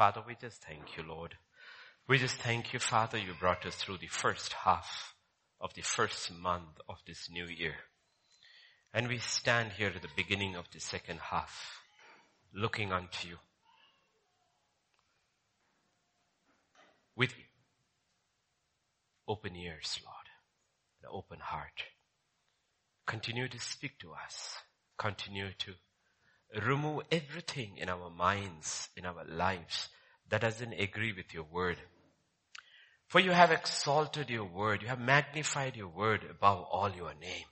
Father, we just thank you, Lord. We just thank you, Father, you brought us through the first half of the first month of this new year. And we stand here at the beginning of the second half, looking unto you. With open ears, Lord, an open heart. Continue to speak to us. Continue to remove everything in our minds, in our lives that doesn't agree with your word. For you have exalted your word, you have magnified your word above all your name.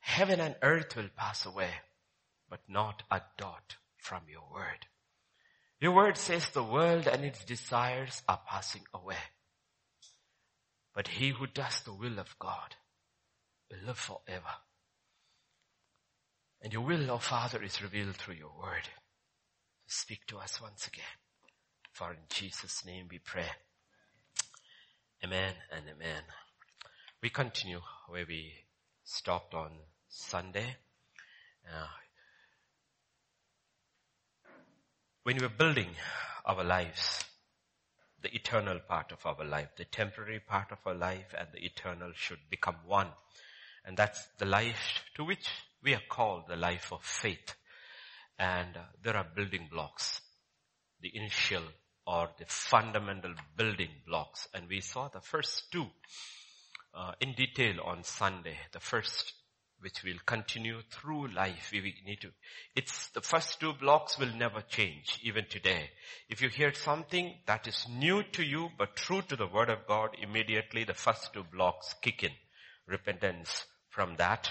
Heaven and earth will pass away, but not a dot from your word. Your word says the world and its desires are passing away. But he who does the will of God will live forever. And your will, O oh Father, is revealed through your word. Speak to us once again. For in Jesus' name we pray. Amen and amen. We continue where we stopped on Sunday. Uh, when we're building our lives, the eternal part of our life, the temporary part of our life and the eternal should become one. And that's the life to which we are called the life of faith. And uh, there are building blocks. The initial or the fundamental building blocks. And we saw the first two uh, in detail on Sunday. The first which will continue through life. We need to, it's the first two blocks will never change, even today. If you hear something that is new to you, but true to the word of God, immediately the first two blocks kick in. Repentance from that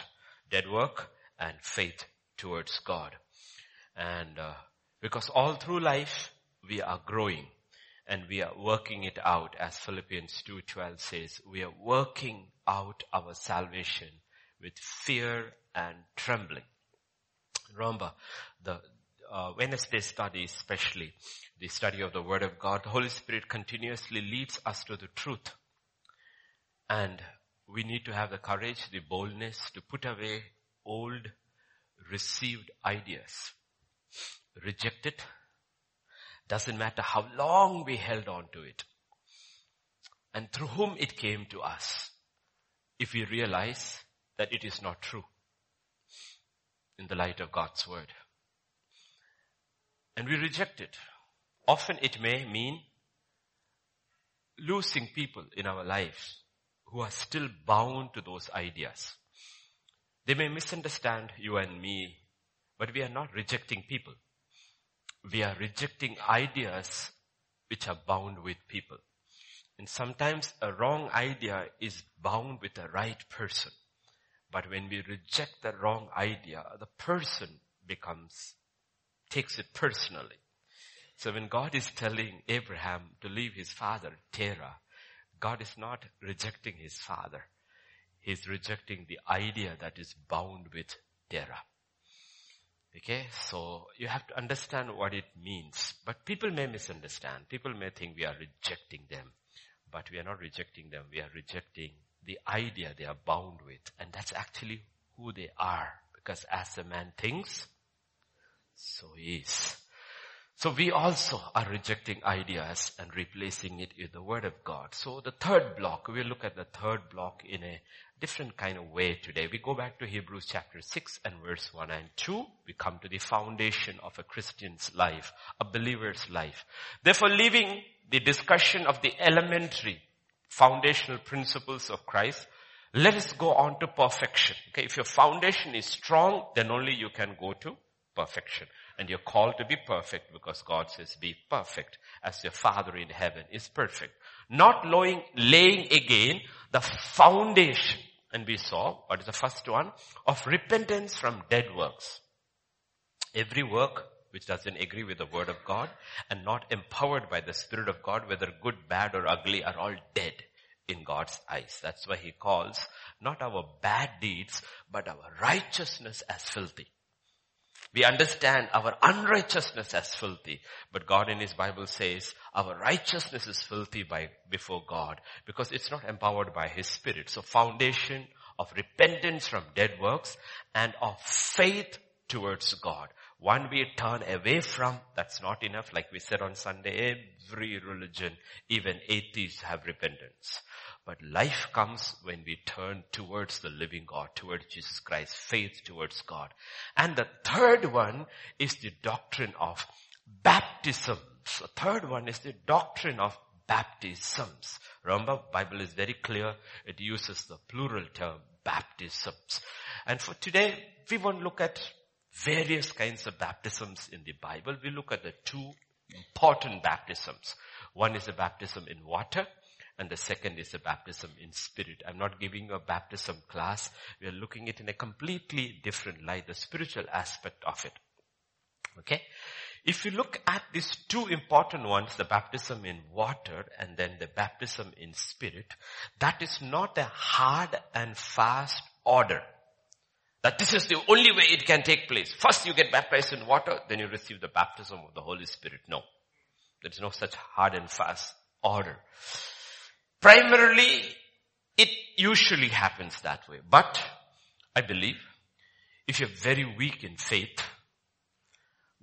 dead work and faith towards God. And uh, because all through life we are growing and we are working it out as Philippians 2:12 says, we are working out our salvation with fear and trembling. Remember, the uh, Wednesday study especially, the study of the Word of God, the Holy Spirit continuously leads us to the truth. And we need to have the courage, the boldness to put away old received ideas. Reject it. Doesn't matter how long we held on to it. And through whom it came to us. If we realize that it is not true in the light of God's word. And we reject it. Often it may mean losing people in our lives who are still bound to those ideas. They may misunderstand you and me, but we are not rejecting people. We are rejecting ideas which are bound with people. And sometimes a wrong idea is bound with a right person. But when we reject the wrong idea, the person becomes, takes it personally. So when God is telling Abraham to leave his father, Terah, God is not rejecting his father. He's rejecting the idea that is bound with Terah. Okay, so you have to understand what it means. But people may misunderstand. People may think we are rejecting them. But we are not rejecting them. We are rejecting the idea they are bound with. And that's actually who they are. Because as a man thinks, so he is. So we also are rejecting ideas and replacing it with the word of God. So the third block, we'll look at the third block in a different kind of way today. We go back to Hebrews chapter 6 and verse 1 and 2. We come to the foundation of a Christian's life, a believer's life. Therefore leaving the discussion of the elementary foundational principles of Christ, let us go on to perfection. Okay, if your foundation is strong, then only you can go to perfection. And you're called to be perfect because God says be perfect as your Father in heaven is perfect. Not laying, laying again the foundation. And we saw, what is the first one? Of repentance from dead works. Every work which doesn't agree with the word of God and not empowered by the Spirit of God, whether good, bad or ugly are all dead in God's eyes. That's why he calls not our bad deeds, but our righteousness as filthy. We understand our unrighteousness as filthy, but God in His Bible says our righteousness is filthy by, before God because it's not empowered by His Spirit. So foundation of repentance from dead works and of faith towards God. One we turn away from, that's not enough. Like we said on Sunday, every religion, even atheists have repentance. But life comes when we turn towards the living God, towards Jesus Christ, faith towards God. And the third one is the doctrine of baptisms. The third one is the doctrine of baptisms. Remember, Bible is very clear. It uses the plural term, baptisms. And for today, we won't look at various kinds of baptisms in the Bible. We look at the two important baptisms. One is the baptism in water and the second is the baptism in spirit. I'm not giving you a baptism class. We are looking at it in a completely different light, the spiritual aspect of it. Okay? If you look at these two important ones, the baptism in water and then the baptism in spirit, that is not a hard and fast order. That this is the only way it can take place. First you get baptized in water, then you receive the baptism of the Holy Spirit. No. There is no such hard and fast order. Primarily, it usually happens that way. But, I believe, if you're very weak in faith,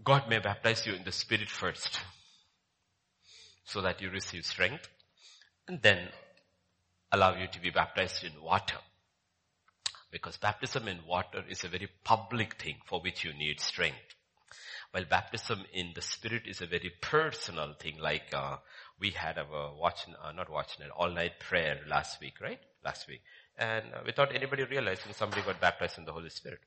God may baptize you in the Spirit first so that you receive strength and then allow you to be baptized in water. Because baptism in water is a very public thing for which you need strength. While baptism in the Spirit is a very personal thing like uh, we had our watch, uh, not watch night, all night prayer last week, right? Last week. And uh, without anybody realizing somebody got baptized in the Holy Spirit.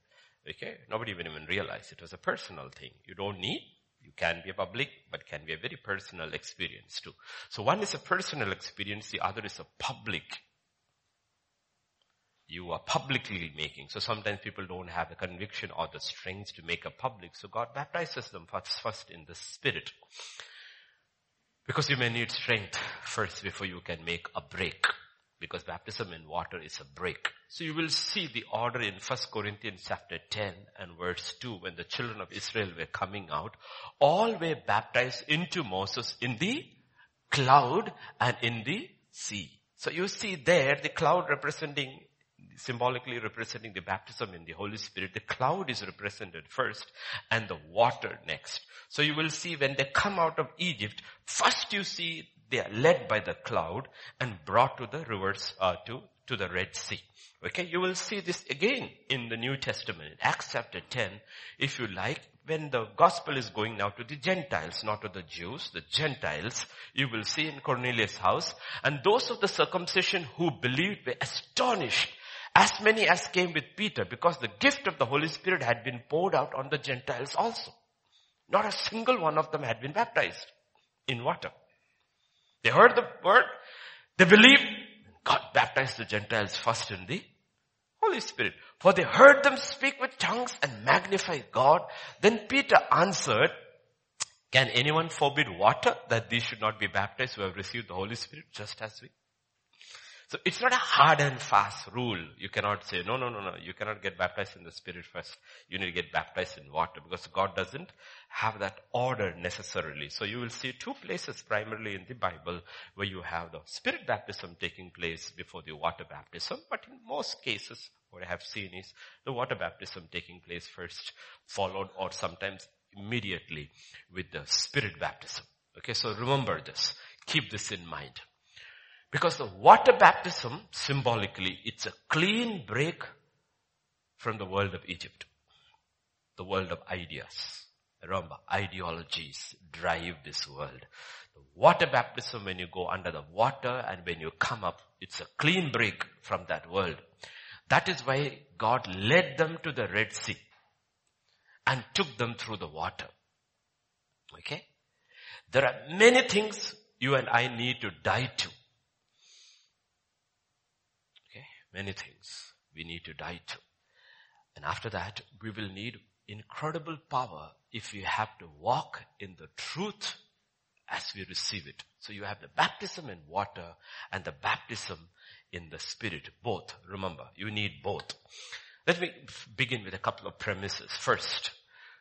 Okay? Nobody even even realized it was a personal thing. You don't need, you can be a public, but can be a very personal experience too. So one is a personal experience, the other is a public. You are publicly making. So sometimes people don't have the conviction or the strength to make a public. So God baptizes them first, first in the spirit. Because you may need strength first before you can make a break because baptism in water is a break. So you will see the order in 1 Corinthians chapter 10 and verse 2 when the children of Israel were coming out, all were baptized into Moses in the cloud and in the sea. So you see there the cloud representing symbolically representing the baptism in the Holy Spirit. The cloud is represented first and the water next. So you will see when they come out of Egypt, first you see they are led by the cloud and brought to the rivers, uh, to, to the Red Sea. Okay, you will see this again in the New Testament, in Acts chapter 10, if you like, when the gospel is going now to the Gentiles, not to the Jews, the Gentiles, you will see in Cornelius' house, and those of the circumcision who believed were astonished, as many as came with Peter, because the gift of the Holy Spirit had been poured out on the Gentiles also. Not a single one of them had been baptized in water. They heard the word. They believed. God baptized the Gentiles first in the Holy Spirit. For they heard them speak with tongues and magnify God. Then Peter answered, can anyone forbid water that these should not be baptized who have received the Holy Spirit just as we? So it's not a hard and fast rule. You cannot say, no, no, no, no, you cannot get baptized in the Spirit first. You need to get baptized in water because God doesn't have that order necessarily. So you will see two places primarily in the Bible where you have the Spirit baptism taking place before the water baptism. But in most cases, what I have seen is the water baptism taking place first, followed or sometimes immediately with the Spirit baptism. Okay, so remember this. Keep this in mind. Because the water baptism, symbolically, it's a clean break from the world of Egypt. The world of ideas. Remember, ideologies drive this world. The water baptism, when you go under the water and when you come up, it's a clean break from that world. That is why God led them to the Red Sea and took them through the water. Okay? There are many things you and I need to die to many things we need to die to. And after that, we will need incredible power if we have to walk in the truth as we receive it. So you have the baptism in water and the baptism in the spirit. Both. Remember, you need both. Let me begin with a couple of premises. First,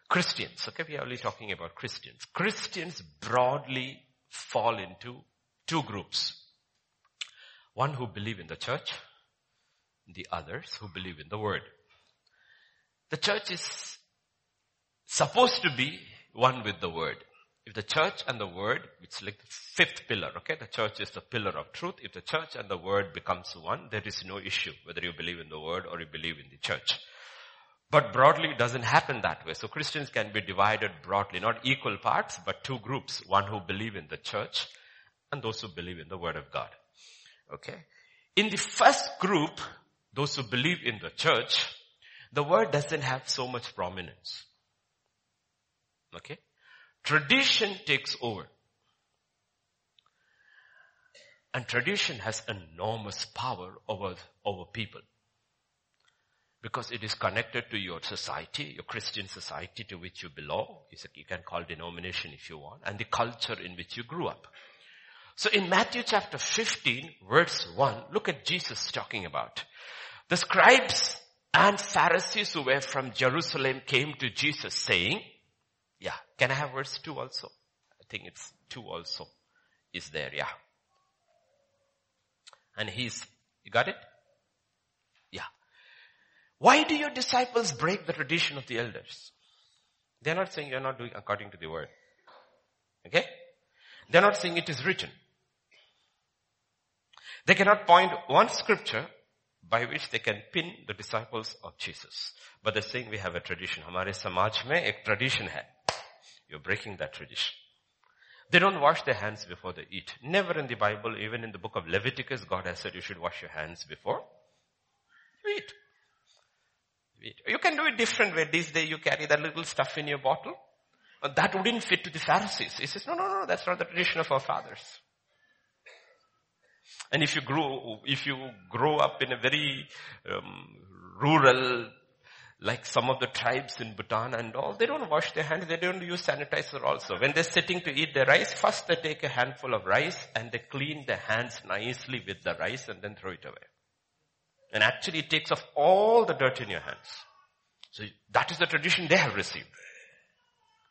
Christians. Okay, we are only talking about Christians. Christians broadly fall into two groups. One who believe in the church the others who believe in the word. The church is supposed to be one with the word. If the church and the word, it's like the fifth pillar, okay? The church is the pillar of truth. If the church and the word becomes one, there is no issue whether you believe in the word or you believe in the church. But broadly it doesn't happen that way. So Christians can be divided broadly, not equal parts, but two groups. One who believe in the church and those who believe in the word of God. Okay? In the first group, those who believe in the church, the word doesn't have so much prominence. Okay? Tradition takes over. And tradition has enormous power over, over people. Because it is connected to your society, your Christian society to which you belong. You can call denomination if you want. And the culture in which you grew up. So in Matthew chapter 15 verse 1, look at Jesus talking about. The scribes and Pharisees who were from Jerusalem came to Jesus saying, yeah. Can I have verse 2 also? I think it's 2 also is there. Yeah. And he's, you got it? Yeah. Why do your disciples break the tradition of the elders? They're not saying you're not doing according to the word. Okay? They're not saying it is written. They cannot point one scripture by which they can pin the disciples of Jesus. But they're saying we have a tradition. हमारे समाज में एक tradition है. You're breaking that tradition. They don't wash their hands before they eat. Never in the Bible, even in the book of Leviticus, God has said you should wash your hands before you eat. You, eat. you can do it different way. This day you carry that little stuff in your bottle. But that wouldn't fit to the Pharisees. He says, no, no, no, that's not the tradition of our fathers. And if you grow, if you grow up in a very um, rural like some of the tribes in Bhutan and all, they don't wash their hands, they don't use sanitizer also. When they're sitting to eat their rice, first they take a handful of rice and they clean their hands nicely with the rice and then throw it away. And actually it takes off all the dirt in your hands. So that is the tradition they have received.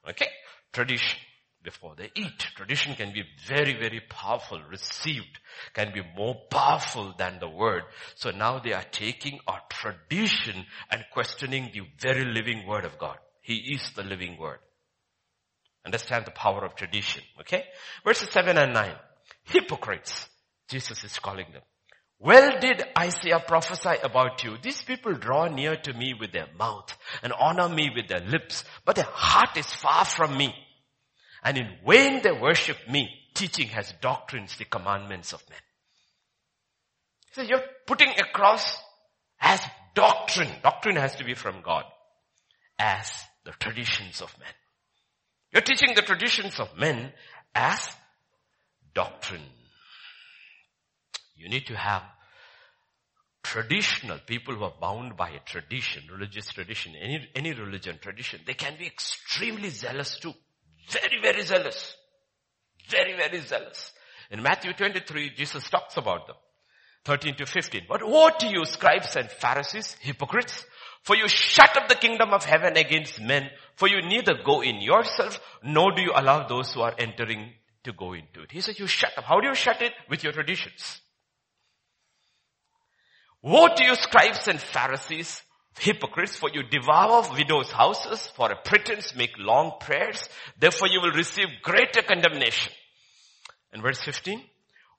Okay? Tradition before they eat. Tradition can be very, very powerful, received, can be more powerful than the word. So now they are taking our tradition and questioning the very living word of God. He is the living word. Understand the power of tradition, okay? Verses 7 and 9. Hypocrites, Jesus is calling them. Well did Isaiah prophesy about you. These people draw near to me with their mouth and honor me with their lips, but their heart is far from me. And in vain they worship me, teaching as doctrines the commandments of men. So you're putting across as doctrine. Doctrine has to be from God. As the traditions of men. You're teaching the traditions of men as doctrine. You need to have traditional people who are bound by a tradition, religious tradition, any, any religion tradition. They can be extremely zealous too. Very, very zealous. Very, very zealous. In Matthew 23, Jesus talks about them. 13 to 15. But woe to you, scribes and Pharisees, hypocrites, for you shut up the kingdom of heaven against men, for you neither go in yourself, nor do you allow those who are entering to go into it. He says you shut up. How do you shut it? With your traditions. Woe to you, scribes and Pharisees, hypocrites, for you devour widows' houses, for a pretense make long prayers, therefore you will receive greater condemnation. And verse 15,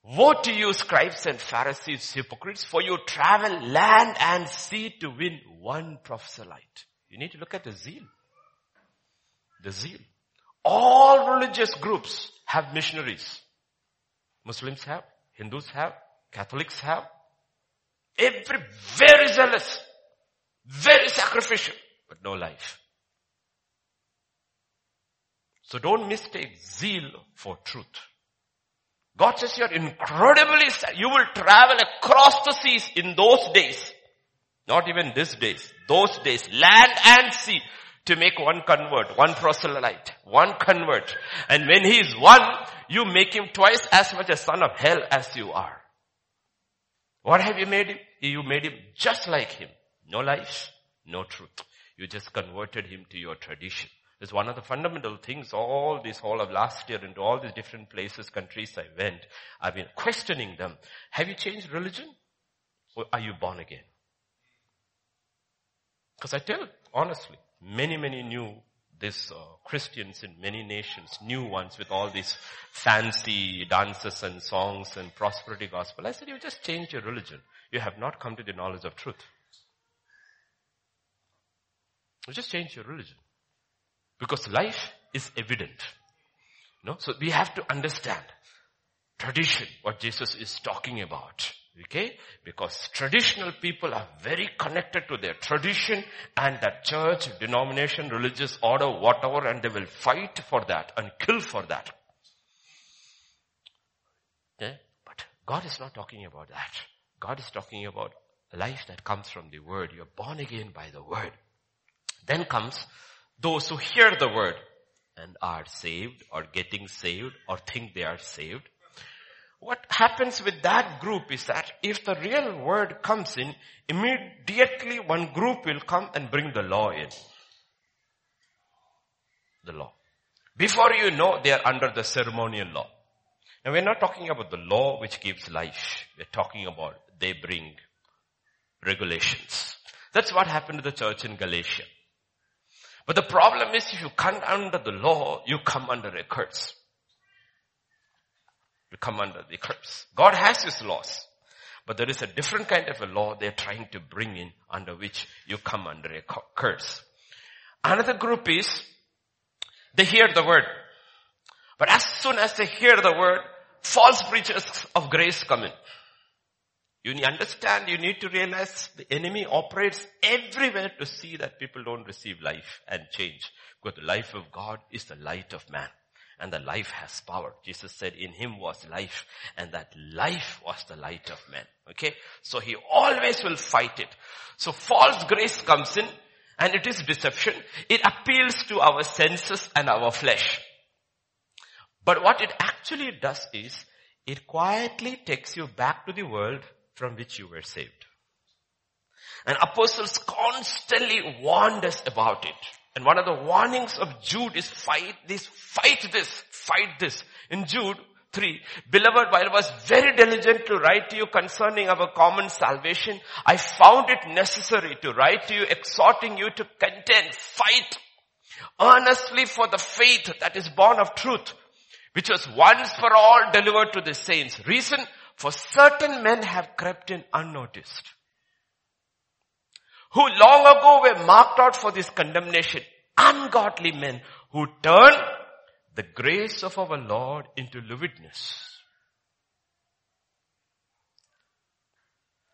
Woe to you scribes and Pharisees, hypocrites, for you travel land and sea to win one proselyte. You need to look at the zeal. The zeal. All religious groups have missionaries. Muslims have, Hindus have, Catholics have. Every very zealous. Very sacrificial, but no life. So don't mistake zeal for truth. God says you're incredibly, you will travel across the seas in those days. Not even these days. Those days, land and sea to make one convert, one proselyte, one convert. And when he is one, you make him twice as much a son of hell as you are. What have you made him? You made him just like him. No life, no truth. You just converted him to your tradition. It's one of the fundamental things all this whole of last year into all these different places, countries I went. I've been questioning them. Have you changed religion? Or are you born again? Because I tell honestly, many, many knew this uh, Christians in many nations, new ones with all these fancy dances and songs and prosperity gospel. I said, you just changed your religion. You have not come to the knowledge of truth. You just change your religion. Because life is evident. No? So we have to understand tradition, what Jesus is talking about. Okay? Because traditional people are very connected to their tradition and that church, denomination, religious order, whatever, and they will fight for that and kill for that. Okay? But God is not talking about that. God is talking about life that comes from the word. You're born again by the word. Then comes those who hear the word and are saved or getting saved or think they are saved what happens with that group is that if the real word comes in, immediately one group will come and bring the law in. The law. Before you know, they are under the ceremonial law. Now we're not talking about the law which gives life. We're talking about they bring regulations. That's what happened to the church in Galatia. But the problem is if you come under the law, you come under a curse You come under the curse. God has His laws. But there is a different kind of a law they're trying to bring in under which you come under a curse. Another group is, they hear the word. But as soon as they hear the word, false preachers of grace come in. You understand, you need to realize the enemy operates everywhere to see that people don't receive life and change. Because the life of God is the light of man and the life has power. Jesus said in him was life and that life was the light of men. Okay. So he always will fight it. So false grace comes in and it is deception. It appeals to our senses and our flesh. But what it actually does is it quietly takes you back to the world from which you were saved. And apostles constantly warned us about it. And one of the warnings of Jude is fight this, fight this, fight this. In Jude 3, beloved, while I was very diligent to write to you concerning our common salvation, I found it necessary to write to you exhorting you to contend, fight earnestly for the faith that is born of truth, which was once for all delivered to the saints. Reason, for certain men have crept in unnoticed who long ago were marked out for this condemnation. Ungodly men who turn the grace of our Lord into lewdness.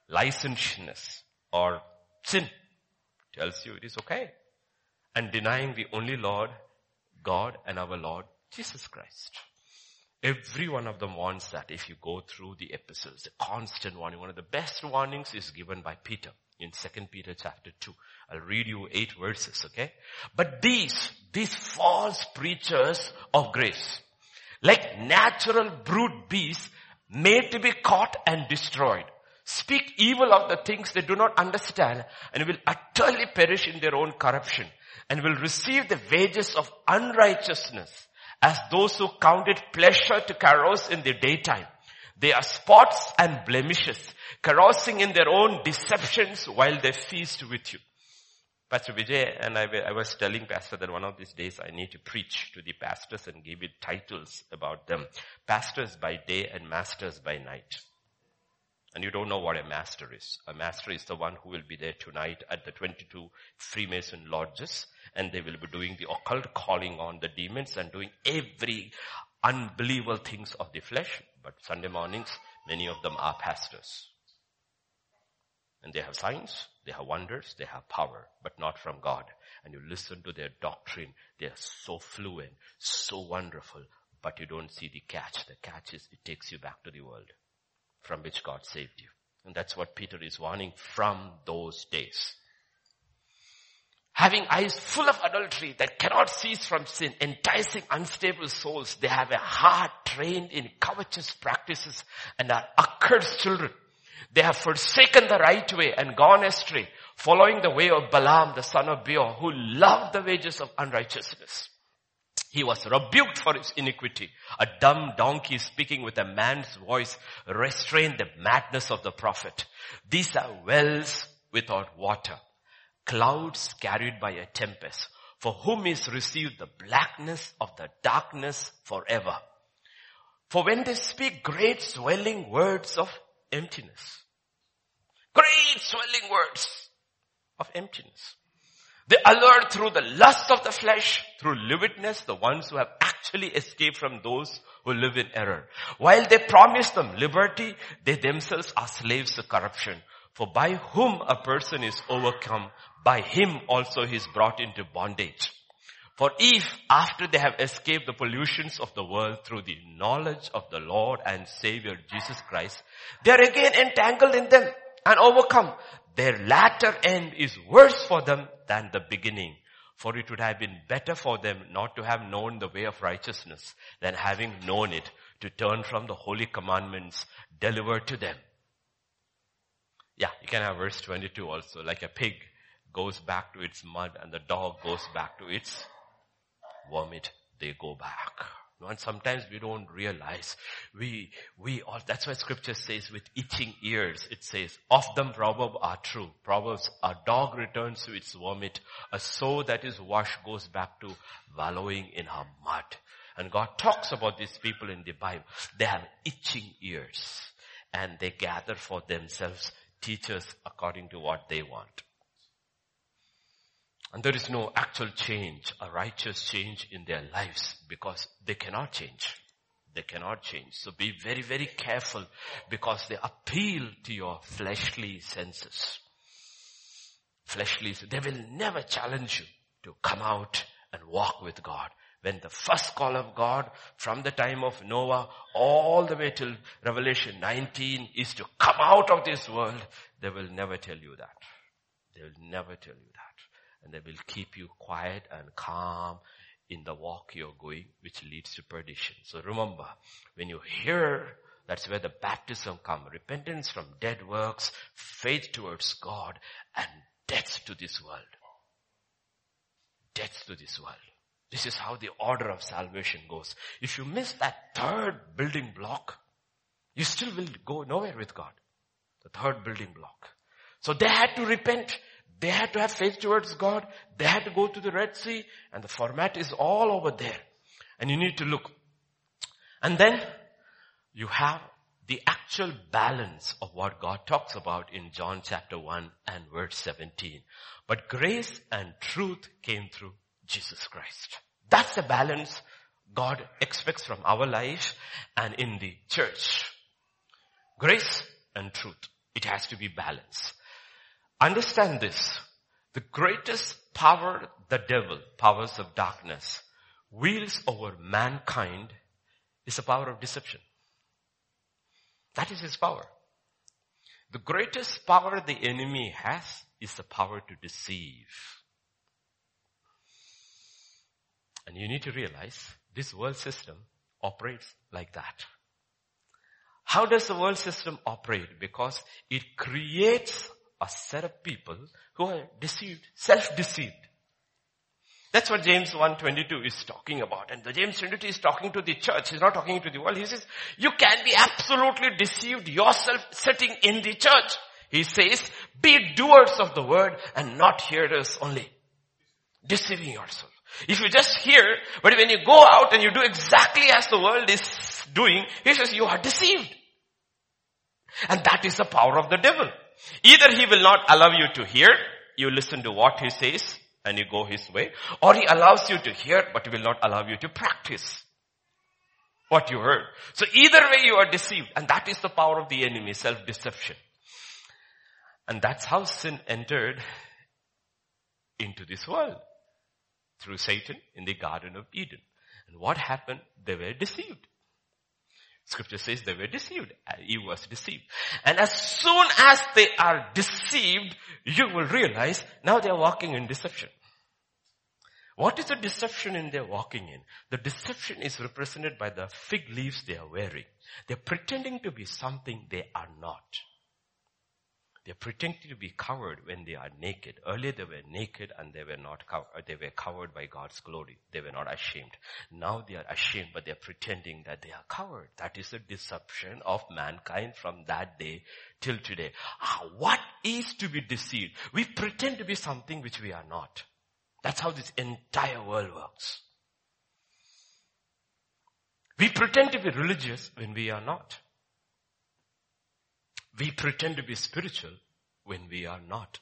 Licentiousness or sin tells you it is okay. And denying the only Lord, God and our Lord Jesus Christ. Every one of them wants that if you go through the epistles, a constant warning. One of the best warnings is given by Peter in 2 Peter chapter 2. I'll read you eight verses, okay? But these, these false preachers of grace, like natural brute beasts made to be caught and destroyed, speak evil of the things they do not understand and will utterly perish in their own corruption and will receive the wages of unrighteousness as those who count it pleasure to carouse in the daytime. They are spots and blemishes, carousing in their own deceptions while they feast with you. Pastor Vijay and I, I was telling Pastor that one of these days I need to preach to the pastors and give it titles about them. Pastors by day and masters by night. And you don't know what a master is. A master is the one who will be there tonight at the 22 Freemason lodges and they will be doing the occult, calling on the demons and doing every unbelievable things of the flesh. But Sunday mornings, many of them are pastors. And they have signs, they have wonders, they have power, but not from God. And you listen to their doctrine, they are so fluent, so wonderful, but you don't see the catch. The catch is it takes you back to the world from which God saved you. And that's what Peter is warning from those days having eyes full of adultery that cannot cease from sin, enticing unstable souls. They have a heart trained in covetous practices and are accursed children. They have forsaken the right way and gone astray, following the way of Balaam, the son of Beor, who loved the wages of unrighteousness. He was rebuked for his iniquity. A dumb donkey speaking with a man's voice restrained the madness of the prophet. These are wells without water clouds carried by a tempest, for whom is received the blackness of the darkness forever. For when they speak great swelling words of emptiness, great swelling words of emptiness, they allure through the lust of the flesh, through lividness, the ones who have actually escaped from those who live in error. While they promise them liberty, they themselves are slaves to corruption. For by whom a person is overcome, by him also he is brought into bondage. For if after they have escaped the pollutions of the world through the knowledge of the Lord and Savior Jesus Christ, they are again entangled in them and overcome, their latter end is worse for them than the beginning. For it would have been better for them not to have known the way of righteousness than having known it to turn from the holy commandments delivered to them. Yeah, you can have verse 22 also. Like a pig goes back to its mud and the dog goes back to its vomit, they go back. And sometimes we don't realize. We, we all, that's why scripture says with itching ears, it says, of them proverbs are true. Proverbs, a dog returns to its vomit. A sow that is washed goes back to wallowing in her mud. And God talks about these people in the Bible. They have itching ears and they gather for themselves teachers according to what they want. And there is no actual change, a righteous change in their lives because they cannot change. They cannot change. So be very, very careful because they appeal to your fleshly senses. Fleshly, they will never challenge you to come out and walk with God. When the first call of God from the time of Noah all the way till Revelation 19 is to come out of this world, they will never tell you that. They will never tell you that and they will keep you quiet and calm in the walk you're going, which leads to perdition. So remember, when you hear, that's where the baptism comes. Repentance from dead works, faith towards God, and death to this world. Death to this world. This is how the order of salvation goes. If you miss that third building block, you still will go nowhere with God. The third building block. So they had to repent. They had to have faith towards God. They had to go to the Red Sea and the format is all over there. And you need to look. And then you have the actual balance of what God talks about in John chapter 1 and verse 17. But grace and truth came through Jesus Christ. That's the balance God expects from our life and in the church. Grace and truth. It has to be balanced. Understand this. The greatest power the devil, powers of darkness, wields over mankind is the power of deception. That is his power. The greatest power the enemy has is the power to deceive. And you need to realize this world system operates like that. How does the world system operate? Because it creates a set of people who are deceived, self-deceived. That's what James 1.22 is talking about. And the James 22 is talking to the church. He's not talking to the world. He says, you can be absolutely deceived yourself sitting in the church. He says, be doers of the word and not hearers only. Deceiving yourself. If you just hear, but when you go out and you do exactly as the world is doing, he says you are deceived. And that is the power of the devil. Either he will not allow you to hear, you listen to what he says and you go his way, or he allows you to hear but he will not allow you to practice what you heard. So either way you are deceived and that is the power of the enemy, self-deception. And that's how sin entered into this world through Satan in the Garden of Eden. And what happened? They were deceived. Scripture says they were deceived. Uh, Eve was deceived. And as soon as they are deceived, you will realize now they are walking in deception. What is the deception in their walking in? The deception is represented by the fig leaves they are wearing. They're pretending to be something they are not. They're pretending to be covered when they are naked. Earlier they were naked and they were not covered. Uh, they were covered by God's glory. They were not ashamed. Now they are ashamed, but they're pretending that they are covered. That is the deception of mankind from that day till today. Ah, what is to be deceived? We pretend to be something which we are not. That's how this entire world works. We pretend to be religious when we are not. We pretend to be spiritual when we are not.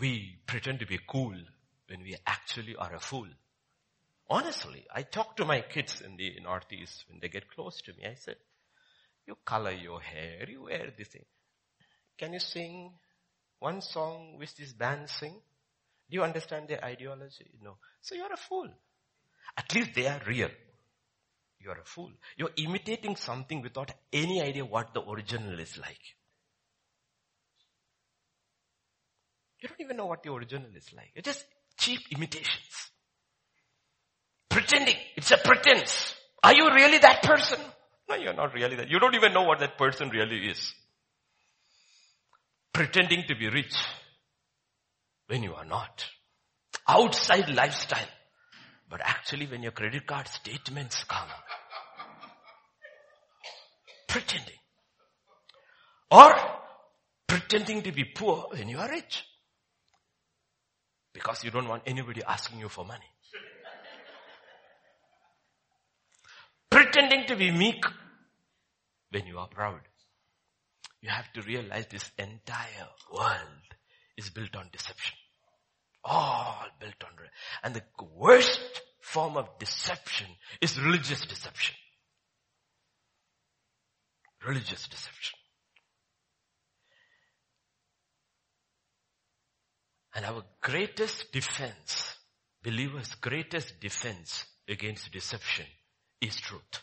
We pretend to be cool when we actually are a fool. Honestly, I talk to my kids in the Northeast when they get close to me. I said, you color your hair, you wear this thing. Can you sing one song which this band sing? Do you understand their ideology? No. So you're a fool. At least they are real. You're a fool. You're imitating something without any idea what the original is like. You don't even know what the original is like. It's just cheap imitations. Pretending. It's a pretense. Are you really that person? No, you're not really that. You don't even know what that person really is. Pretending to be rich when you are not. Outside lifestyle. But actually when your credit card statements come, pretending. Or pretending to be poor when you are rich. Because you don't want anybody asking you for money. pretending to be meek when you are proud. You have to realize this entire world is built on deception. All built on, and the worst form of deception is religious deception. Religious deception. And our greatest defense, believers' greatest defense against deception is truth.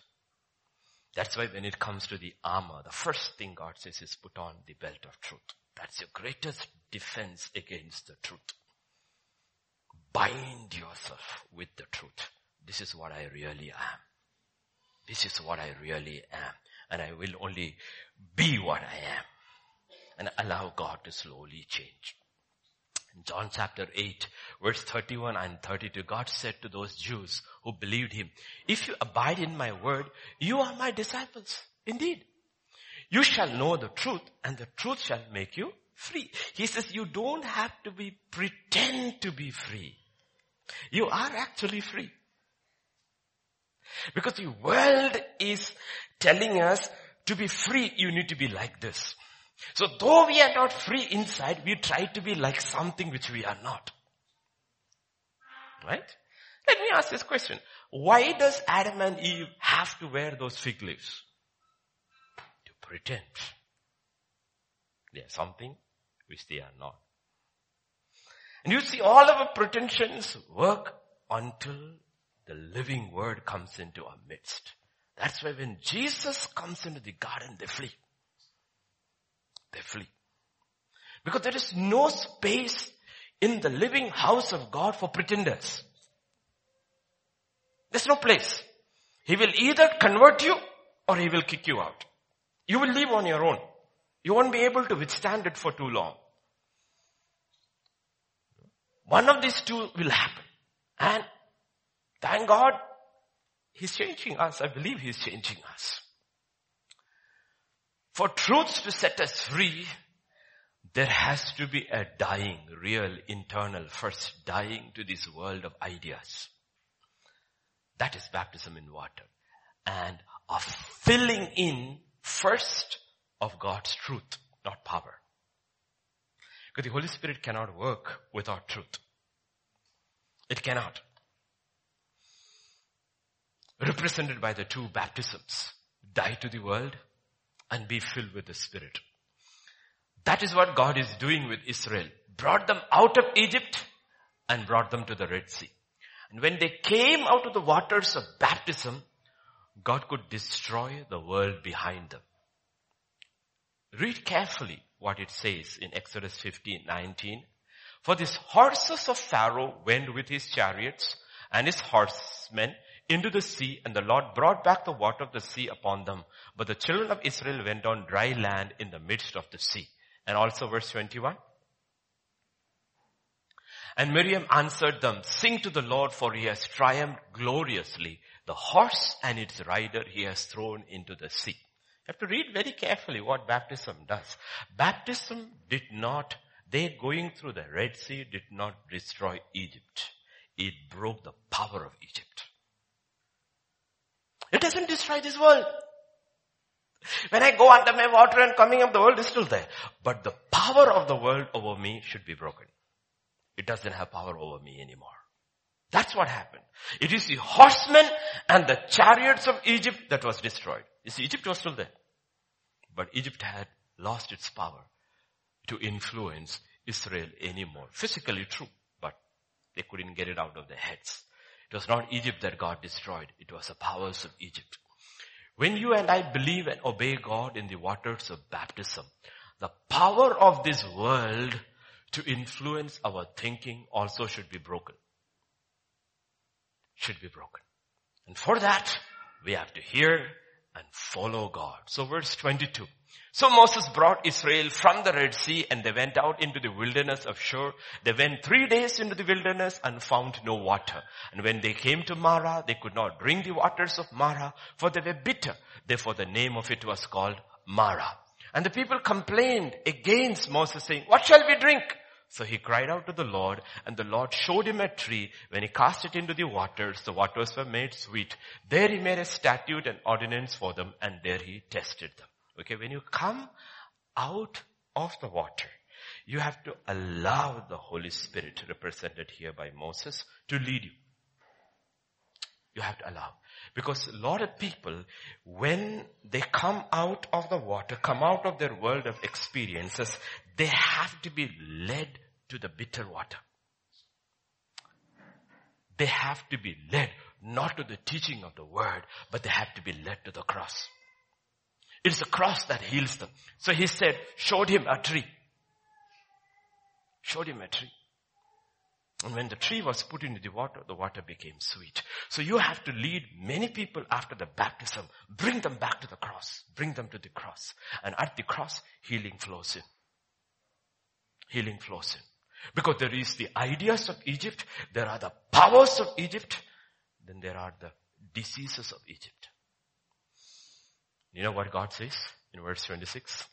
That's why when it comes to the armor, the first thing God says is put on the belt of truth. That's your greatest defense against the truth. Bind yourself with the truth. This is what I really am. This is what I really am. And I will only be what I am. And allow God to slowly change. In John chapter 8, verse 31 and 32, God said to those Jews who believed him, if you abide in my word, you are my disciples. Indeed. You shall know the truth and the truth shall make you free. He says you don't have to be pretend to be free. You are actually free. Because the world is telling us to be free, you need to be like this. So though we are not free inside, we try to be like something which we are not. Right? Let me ask this question. Why does Adam and Eve have to wear those fig leaves? To pretend. They are something which they are not. And you see all of our pretensions work until the living word comes into our midst. That's why when Jesus comes into the garden, they flee. They flee. Because there is no space in the living house of God for pretenders. There's no place. He will either convert you or he will kick you out. You will live on your own. You won't be able to withstand it for too long. One of these two will happen. And thank God, He's changing us. I believe He's changing us. For truths to set us free, there has to be a dying, real, internal, first dying to this world of ideas. That is baptism in water. And a filling in first of God's truth, not power. Because the Holy Spirit cannot work without truth. It cannot. Represented by the two baptisms. Die to the world and be filled with the Spirit. That is what God is doing with Israel. Brought them out of Egypt and brought them to the Red Sea. And when they came out of the waters of baptism, God could destroy the world behind them. Read carefully what it says in Exodus 15, 19. For these horses of Pharaoh went with his chariots and his horsemen into the sea and the Lord brought back the water of the sea upon them. But the children of Israel went on dry land in the midst of the sea. And also verse 21. And Miriam answered them, sing to the Lord for he has triumphed gloriously. The horse and its rider he has thrown into the sea. Have to read very carefully what baptism does. Baptism did not they going through the Red Sea did not destroy Egypt. It broke the power of Egypt. It doesn't destroy this world. When I go under my water and coming up, the world is still there. But the power of the world over me should be broken. It doesn't have power over me anymore. That's what happened. It is the horsemen and the chariots of Egypt that was destroyed. You see, Egypt was still there. But Egypt had lost its power to influence Israel anymore. Physically true, but they couldn't get it out of their heads. It was not Egypt that God destroyed. It was the powers of Egypt. When you and I believe and obey God in the waters of baptism, the power of this world to influence our thinking also should be broken. Should be broken. And for that, we have to hear and follow God. So verse 22. So Moses brought Israel from the Red Sea and they went out into the wilderness of Shur. They went three days into the wilderness and found no water. And when they came to Marah, they could not drink the waters of Marah for they were bitter. Therefore the name of it was called Marah. And the people complained against Moses saying, what shall we drink? So he cried out to the Lord and the Lord showed him a tree. When he cast it into the waters, the waters were made sweet. There he made a statute and ordinance for them and there he tested them. Okay, when you come out of the water, you have to allow the Holy Spirit represented here by Moses to lead you. You have to allow. Because a lot of people, when they come out of the water, come out of their world of experiences, they have to be led to the bitter water. They have to be led not to the teaching of the word, but they have to be led to the cross. It's the cross that heals them. So he said, showed him a tree. Showed him a tree. And when the tree was put into the water, the water became sweet. So you have to lead many people after the baptism, bring them back to the cross, bring them to the cross. And at the cross, healing flows in. Healing flows in. Because there is the ideas of Egypt, there are the powers of Egypt, then there are the diseases of Egypt. You know what God says in verse 26?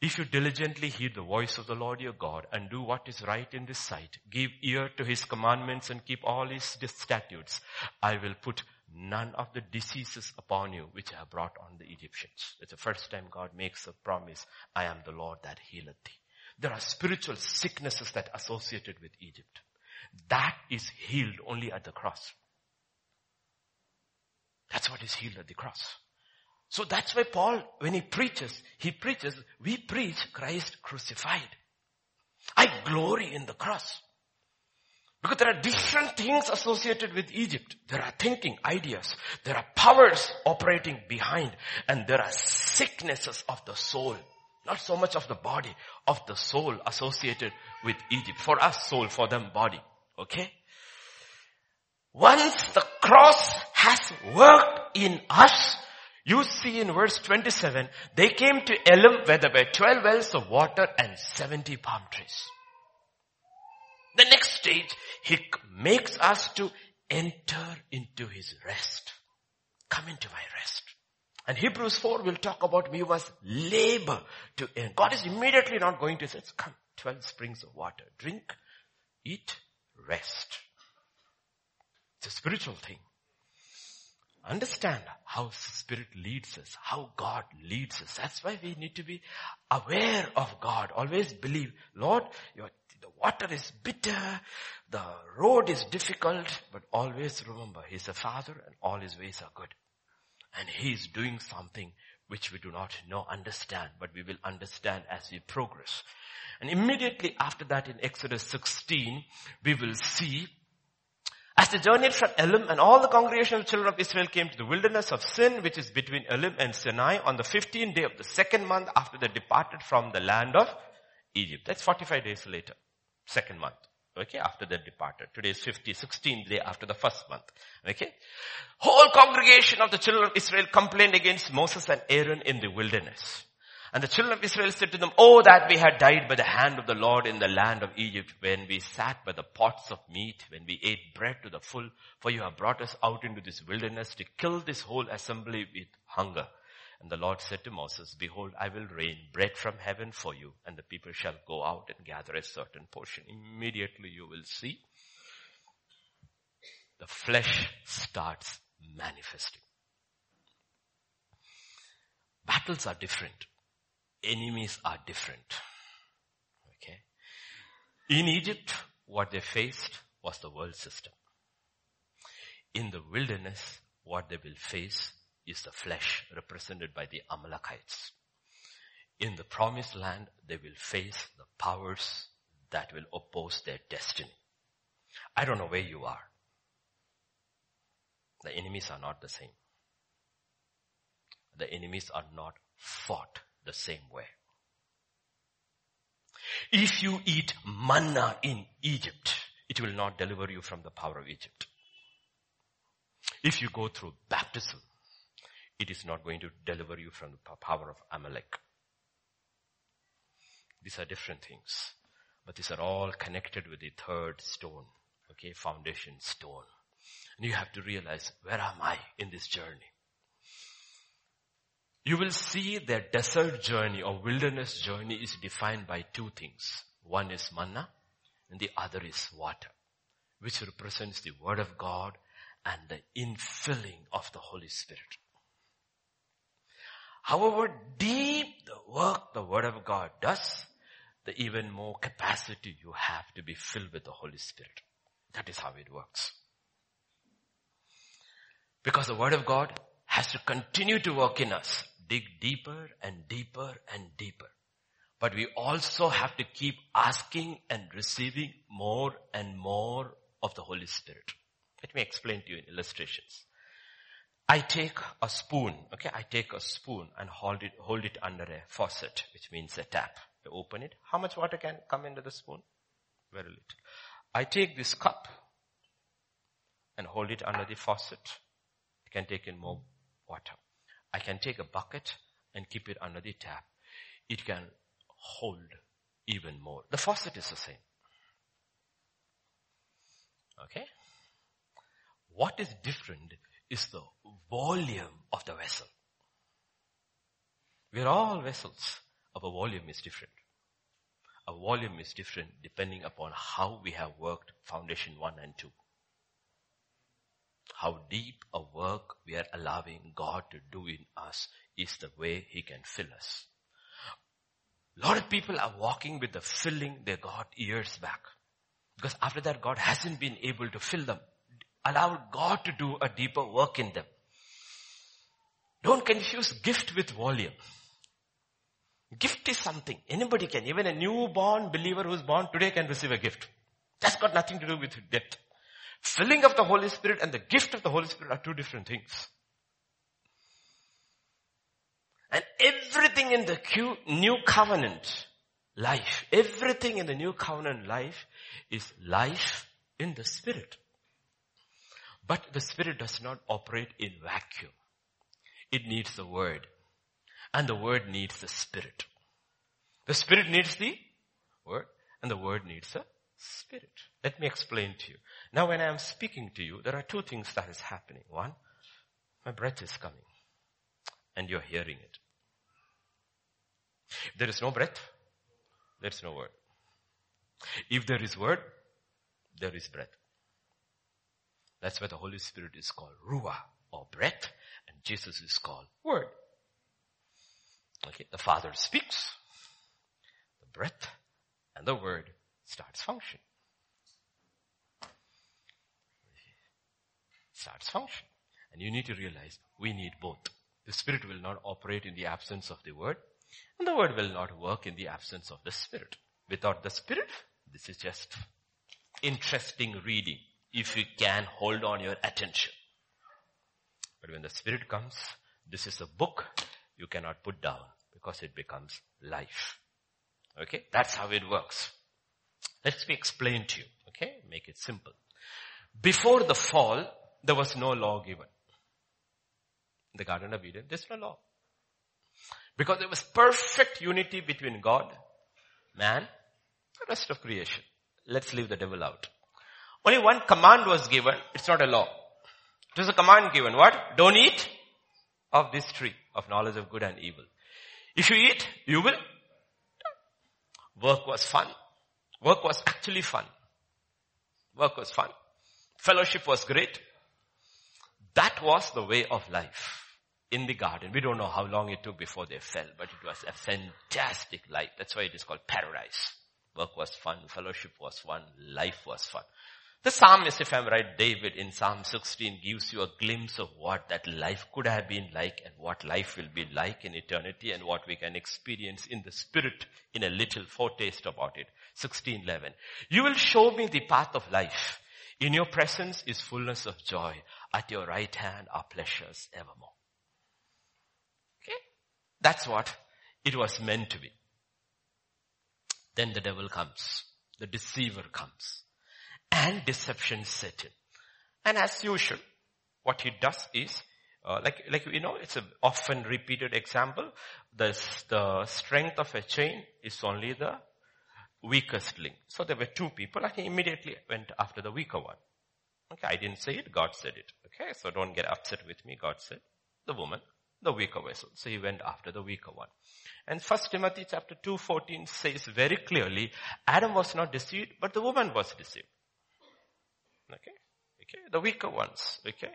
If you diligently heed the voice of the Lord your God and do what is right in this sight, give ear to his commandments and keep all his statutes, I will put none of the diseases upon you which I have brought on the Egyptians. It's the first time God makes a promise. I am the Lord that healeth thee. There are spiritual sicknesses that associated with Egypt. That is healed only at the cross. That's what is healed at the cross. So that's why Paul, when he preaches, he preaches, we preach Christ crucified. I glory in the cross. Because there are different things associated with Egypt. There are thinking, ideas. There are powers operating behind. And there are sicknesses of the soul. Not so much of the body, of the soul associated with Egypt. For us, soul. For them, body. Okay? Once the cross has worked in us, you see in verse 27, they came to Elim where there were 12 wells of water and 70 palm trees. The next stage, he makes us to enter into his rest. Come into my rest. And Hebrews 4 will talk about we must labor to end. God is immediately not going to say, come, 12 springs of water. Drink, eat, rest. It's a spiritual thing. Understand how Spirit leads us, how God leads us. That's why we need to be aware of God. Always believe, Lord, your, the water is bitter, the road is difficult, but always remember, He's a Father and all His ways are good. And He is doing something which we do not know, understand, but we will understand as we progress. And immediately after that in Exodus 16, we will see as they journeyed from Elim and all the congregation of the children of Israel came to the wilderness of Sin, which is between Elim and Sinai on the 15th day of the second month after they departed from the land of Egypt. That's 45 days later. Second month. Okay, after they departed. Today is 50, 16th day after the first month. Okay. Whole congregation of the children of Israel complained against Moses and Aaron in the wilderness. And the children of Israel said to them, Oh, that we had died by the hand of the Lord in the land of Egypt when we sat by the pots of meat, when we ate bread to the full, for you have brought us out into this wilderness to kill this whole assembly with hunger. And the Lord said to Moses, behold, I will rain bread from heaven for you and the people shall go out and gather a certain portion. Immediately you will see the flesh starts manifesting. Battles are different. Enemies are different. Okay. In Egypt, what they faced was the world system. In the wilderness, what they will face is the flesh represented by the Amalekites. In the promised land, they will face the powers that will oppose their destiny. I don't know where you are. The enemies are not the same. The enemies are not fought the same way. If you eat manna in Egypt, it will not deliver you from the power of Egypt. If you go through baptism, it is not going to deliver you from the power of Amalek. These are different things, but these are all connected with the third stone, okay, foundation stone. And you have to realize, where am I in this journey? You will see their desert journey or wilderness journey is defined by two things. One is manna and the other is water, which represents the word of God and the infilling of the Holy Spirit. However deep the work the word of God does, the even more capacity you have to be filled with the Holy Spirit. That is how it works. Because the word of God has to continue to work in us, dig deeper and deeper and deeper. But we also have to keep asking and receiving more and more of the Holy Spirit. Let me explain to you in illustrations. I take a spoon, okay, I take a spoon and hold it, hold it under a faucet, which means a tap. You open it. How much water can come into the spoon? Very little. I take this cup and hold it under the faucet. I can take in more water. I can take a bucket and keep it under the tap. It can hold even more. The faucet is the same. Okay? What is different is the volume of the vessel. We're all vessels. Our volume is different. Our volume is different depending upon how we have worked foundation one and two. How deep a work we are allowing God to do in us is the way He can fill us. A lot of people are walking with the filling they got years back. Because after that God hasn't been able to fill them Allow God to do a deeper work in them. Don't confuse gift with volume. Gift is something. Anybody can. Even a newborn believer who's born today can receive a gift. That's got nothing to do with depth. Filling of the Holy Spirit and the gift of the Holy Spirit are two different things. And everything in the new covenant life, everything in the new covenant life is life in the Spirit. But the Spirit does not operate in vacuum. It needs the Word. And the Word needs the Spirit. The Spirit needs the Word and the Word needs the Spirit. Let me explain to you. Now when I am speaking to you, there are two things that is happening. One, my breath is coming and you're hearing it. If there is no breath, there is no word. If there is word, there is breath. That's why the Holy Spirit is called Ruah or breath and Jesus is called word. Okay, the Father speaks, the breath and the word starts function. Starts function. And you need to realize we need both. The Spirit will not operate in the absence of the Word, and the Word will not work in the absence of the Spirit. Without the Spirit, this is just interesting reading if you can hold on your attention. But when the Spirit comes, this is a book you cannot put down because it becomes life. Okay? That's how it works. Let me explain to you. Okay? Make it simple. Before the fall, there was no law given. In the Garden of Eden, there's no law. Because there was perfect unity between God, man, the rest of creation. Let's leave the devil out. Only one command was given. It's not a law. It was a command given. What? Don't eat of this tree of knowledge of good and evil. If you eat, you will. Work was fun. Work was actually fun. Work was fun. Fellowship was great. That was the way of life in the garden. We don't know how long it took before they fell, but it was a fantastic life. That's why it is called paradise. Work was fun, fellowship was fun, life was fun. The psalmist, if I'm right, David in Psalm 16 gives you a glimpse of what that life could have been like and what life will be like in eternity and what we can experience in the spirit in a little foretaste about it. 1611. You will show me the path of life. In your presence is fullness of joy. At your right hand are pleasures evermore. Okay? That's what it was meant to be. Then the devil comes. The deceiver comes and deception set in. And as usual, what he does is, uh, like, like, you know, it's an often repeated example. The, the strength of a chain is only the weakest link. So there were two people and he immediately went after the weaker one. Okay, I didn't say it, God said it. Okay, so don't get upset with me. God said, the woman, the weaker vessel. So he went after the weaker one. And first Timothy chapter 2.14 says very clearly, Adam was not deceived, but the woman was deceived. Okay? Okay? The weaker ones. Okay?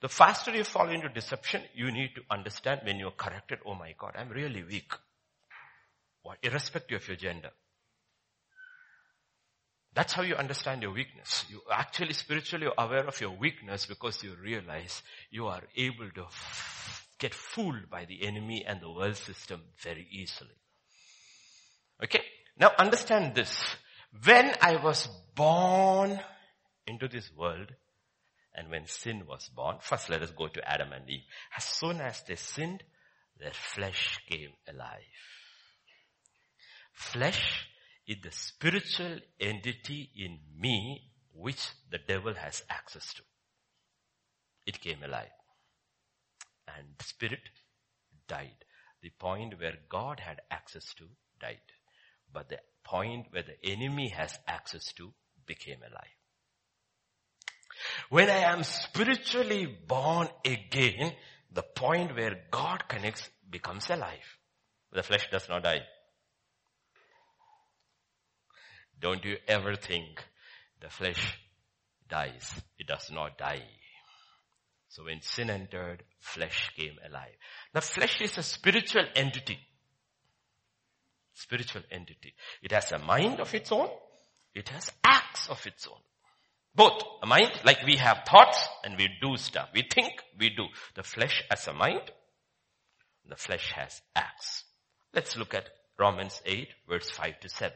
The faster you fall into deception, you need to understand when you're corrected, oh my God, I'm really weak. What? Irrespective of your gender. That's how you understand your weakness. You actually spiritually are aware of your weakness because you realize you are able to get fooled by the enemy and the world system very easily. Okay? Now understand this. When I was born into this world. And when sin was born, first let us go to Adam and Eve. As soon as they sinned, their flesh came alive. Flesh is the spiritual entity in me which the devil has access to. It came alive. And the spirit died. The point where God had access to died. But the point where the enemy has access to became alive. When I am spiritually born again, the point where God connects becomes alive. The flesh does not die. Don't you ever think the flesh dies. It does not die. So when sin entered, flesh came alive. The flesh is a spiritual entity. Spiritual entity. It has a mind of its own. It has acts of its own. Both. A mind, like we have thoughts and we do stuff. We think, we do. The flesh has a mind. The flesh has acts. Let's look at Romans 8 verse 5 to 7.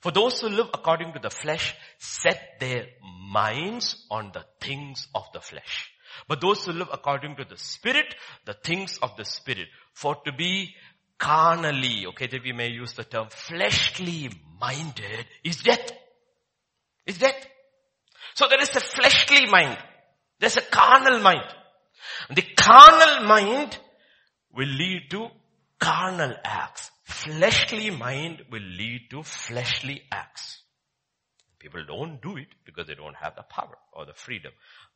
For those who live according to the flesh set their minds on the things of the flesh. But those who live according to the spirit, the things of the spirit. For to be carnally, okay, that we may use the term fleshly minded is death. Is death. So there is a fleshly mind. There's a carnal mind. The carnal mind will lead to carnal acts. Fleshly mind will lead to fleshly acts. People don't do it because they don't have the power or the freedom.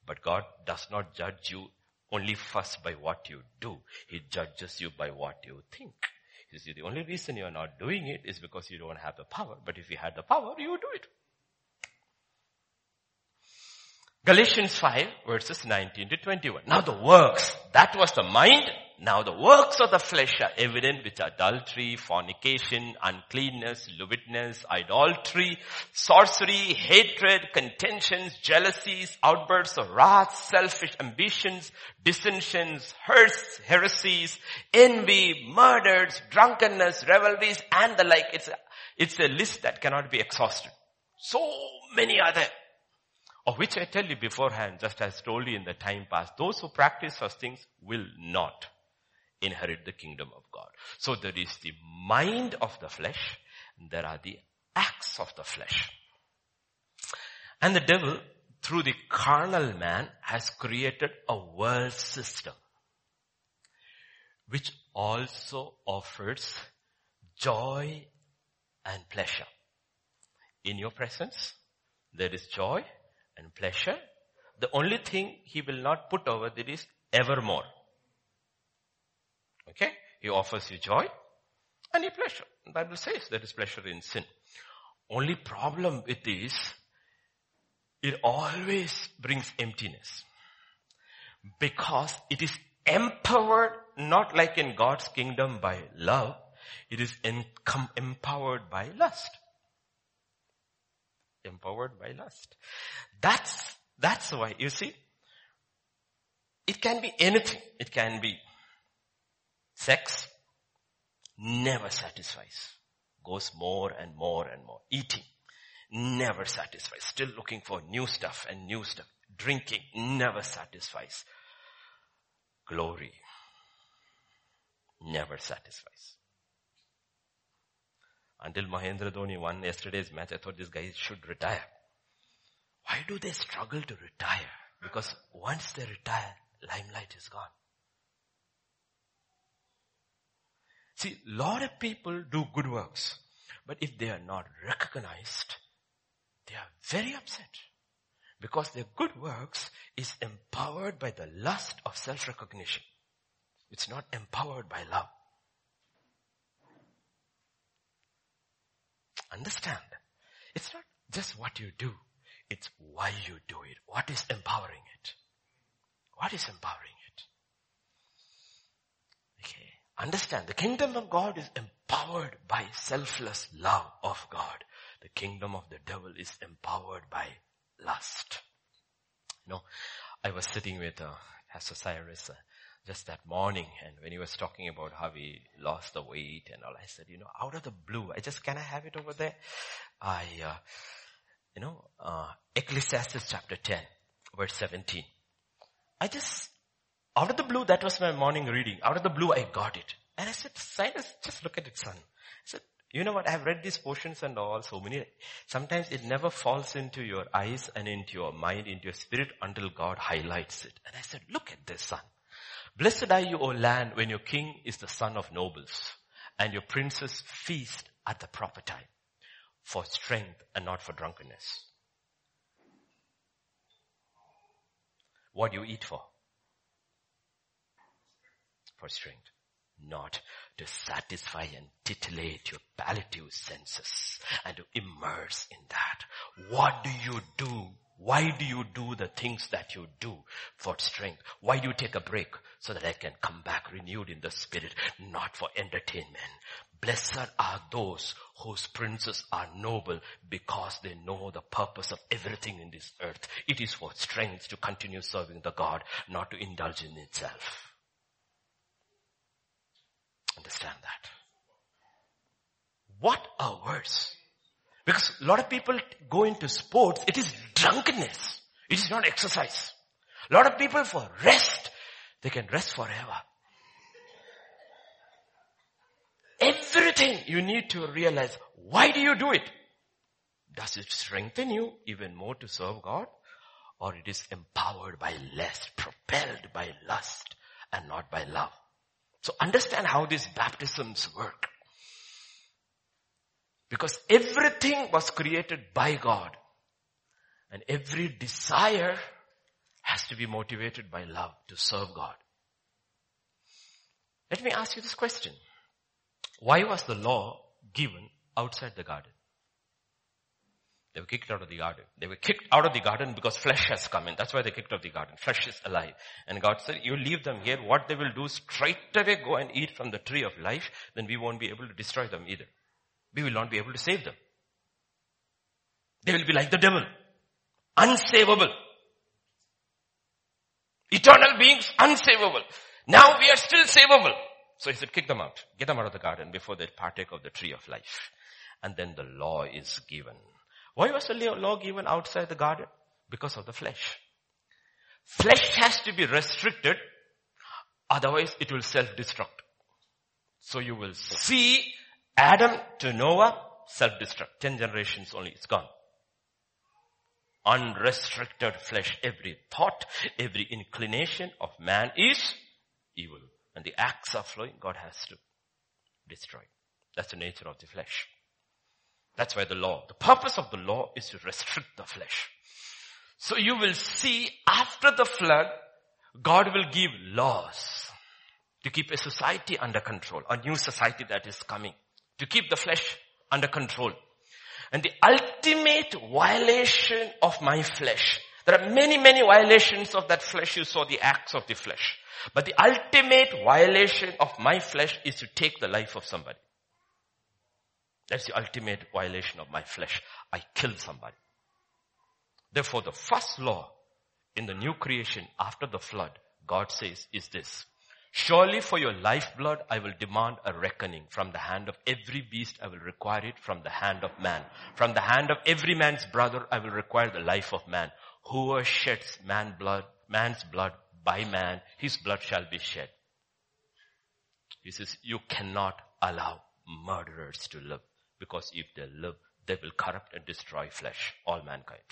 But God does not judge you only first by what you do. He judges you by what you think. You see, the only reason you are not doing it is because you don't have the power. But if you had the power, you would do it. Galatians 5 verses 19 to 21. Now the works, that was the mind. Now the works of the flesh are evident which are adultery, fornication, uncleanness, lewdness, idolatry, sorcery, hatred, contentions, jealousies, outbursts of wrath, selfish ambitions, dissensions, hurts, heresies, envy, murders, drunkenness, revelries, and the like. It's a, it's a list that cannot be exhausted. So many are there of which I tell you beforehand, just as told you in the time past, those who practice such things will not inherit the kingdom of God. So there is the mind of the flesh, there are the acts of the flesh. And the devil, through the carnal man, has created a world system, which also offers joy and pleasure. In your presence, there is joy and pleasure. The only thing he will not put over there is evermore. Okay? He offers you joy and you pleasure. The Bible says there is pleasure in sin. Only problem with this, it always brings emptiness. Because it is empowered not like in God's kingdom by love, it is empowered by lust. Empowered by lust. That's, that's why, you see, it can be anything. It can be sex, never satisfies. Goes more and more and more. Eating, never satisfies. Still looking for new stuff and new stuff. Drinking, never satisfies. Glory, never satisfies. Until Mahendra Dhoni won yesterday's match, I thought this guy should retire. Why do they struggle to retire? Because once they retire, limelight is gone. See, a lot of people do good works, but if they are not recognized, they are very upset. Because their good works is empowered by the lust of self-recognition. It's not empowered by love. Understand? It's not just what you do. It's why you do it. What is empowering it? What is empowering. Understand, the kingdom of God is empowered by selfless love of God. The kingdom of the devil is empowered by lust. You know, I was sitting with uh, Pastor Cyrus uh, just that morning and when he was talking about how he lost the weight and all, I said, you know, out of the blue, I just, can I have it over there? I, uh, you know, uh, Ecclesiastes chapter 10, verse 17. I just, out of the blue, that was my morning reading. Out of the blue, I got it. And I said, Silas, just look at it, son. I said, you know what? I've read these portions and all so many. Sometimes it never falls into your eyes and into your mind, into your spirit until God highlights it. And I said, look at this, son. Blessed are you, O land, when your king is the son of nobles and your princes feast at the proper time for strength and not for drunkenness. What do you eat for? For strength. Not to satisfy and titillate your palliative senses and to immerse in that. What do you do why do you do the things that you do for strength? Why do you take a break? So that I can come back renewed in the spirit, not for entertainment. Blessed are those whose princes are noble because they know the purpose of everything in this earth. It is for strength to continue serving the God, not to indulge in itself. Understand that. What a verse. Because a lot of people go into sports, it is drunkenness. It is not exercise. A lot of people for rest, they can rest forever. Everything you need to realize, why do you do it? Does it strengthen you even more to serve God? Or it is empowered by lust, propelled by lust and not by love. So understand how these baptisms work. Because everything was created by God. And every desire has to be motivated by love to serve God. Let me ask you this question. Why was the law given outside the garden? They were kicked out of the garden. They were kicked out of the garden because flesh has come in. That's why they kicked out of the garden. Flesh is alive. And God said, you leave them here. What they will do straight away go and eat from the tree of life. Then we won't be able to destroy them either we will not be able to save them. They will be like the devil. Unsavable. Eternal beings, unsavable. Now we are still savable. So he said, kick them out. Get them out of the garden before they partake of the tree of life. And then the law is given. Why was the law given outside the garden? Because of the flesh. Flesh has to be restricted, otherwise it will self-destruct. So you will see Adam to Noah, self-destruct. Ten generations only, it's gone. Unrestricted flesh, every thought, every inclination of man is evil. And the acts are flowing, God has to destroy. That's the nature of the flesh. That's why the law, the purpose of the law is to restrict the flesh. So you will see after the flood, God will give laws. to keep a society under control, a new society that is coming, to keep the flesh under control. And the ultimate violation of my flesh, there are many, many violations of that flesh. You saw the acts of the flesh. But the ultimate violation of my flesh is to take the life of somebody. That's the ultimate violation of my flesh. I kill somebody. Therefore, the first law in the new creation after the flood, God says, is this. Surely for your lifeblood I will demand a reckoning. From the hand of every beast I will require it from the hand of man. From the hand of every man's brother I will require the life of man. Whoever sheds man blood, man's blood by man, his blood shall be shed. He says, you cannot allow murderers to live because if they live, they will corrupt and destroy flesh, all mankind.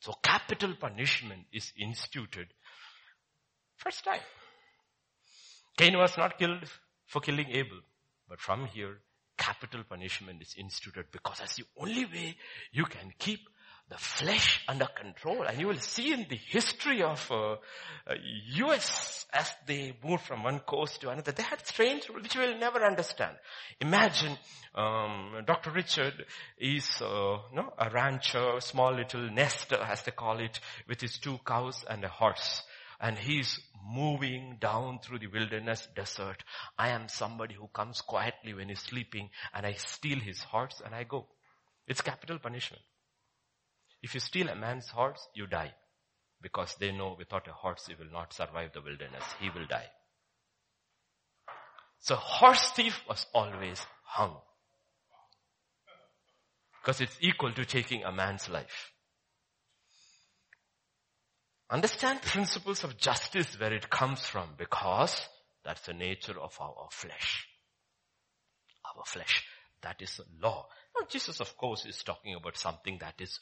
So capital punishment is instituted first time. Cain was not killed for killing Abel, but from here, capital punishment is instituted because that's the only way you can keep the flesh under control. And you will see in the history of uh, uh, US as they moved from one coast to another, they had strange which we'll never understand. Imagine um, Dr. Richard is uh, no, a rancher, small little nester as they call it, with his two cows and a horse. And he's moving down through the wilderness desert. I am somebody who comes quietly when he's sleeping and I steal his horse and I go. It's capital punishment. If you steal a man's horse, you die. Because they know without a horse he will not survive the wilderness. He will die. So horse thief was always hung. Because it's equal to taking a man's life. Understand principles of justice where it comes from because that's the nature of our flesh. Our flesh. That is law. Now Jesus of course is talking about something that is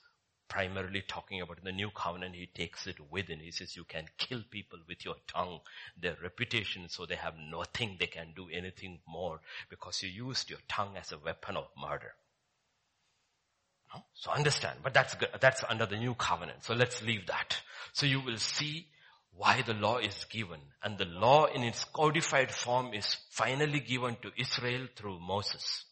primarily talking about in the new covenant, he takes it within. He says you can kill people with your tongue, their reputation, so they have nothing they can do anything more because you used your tongue as a weapon of murder. No? So understand, but that's that's under the new covenant. So let's leave that. So you will see why the law is given and the law in its codified form is finally given to Israel through Moses.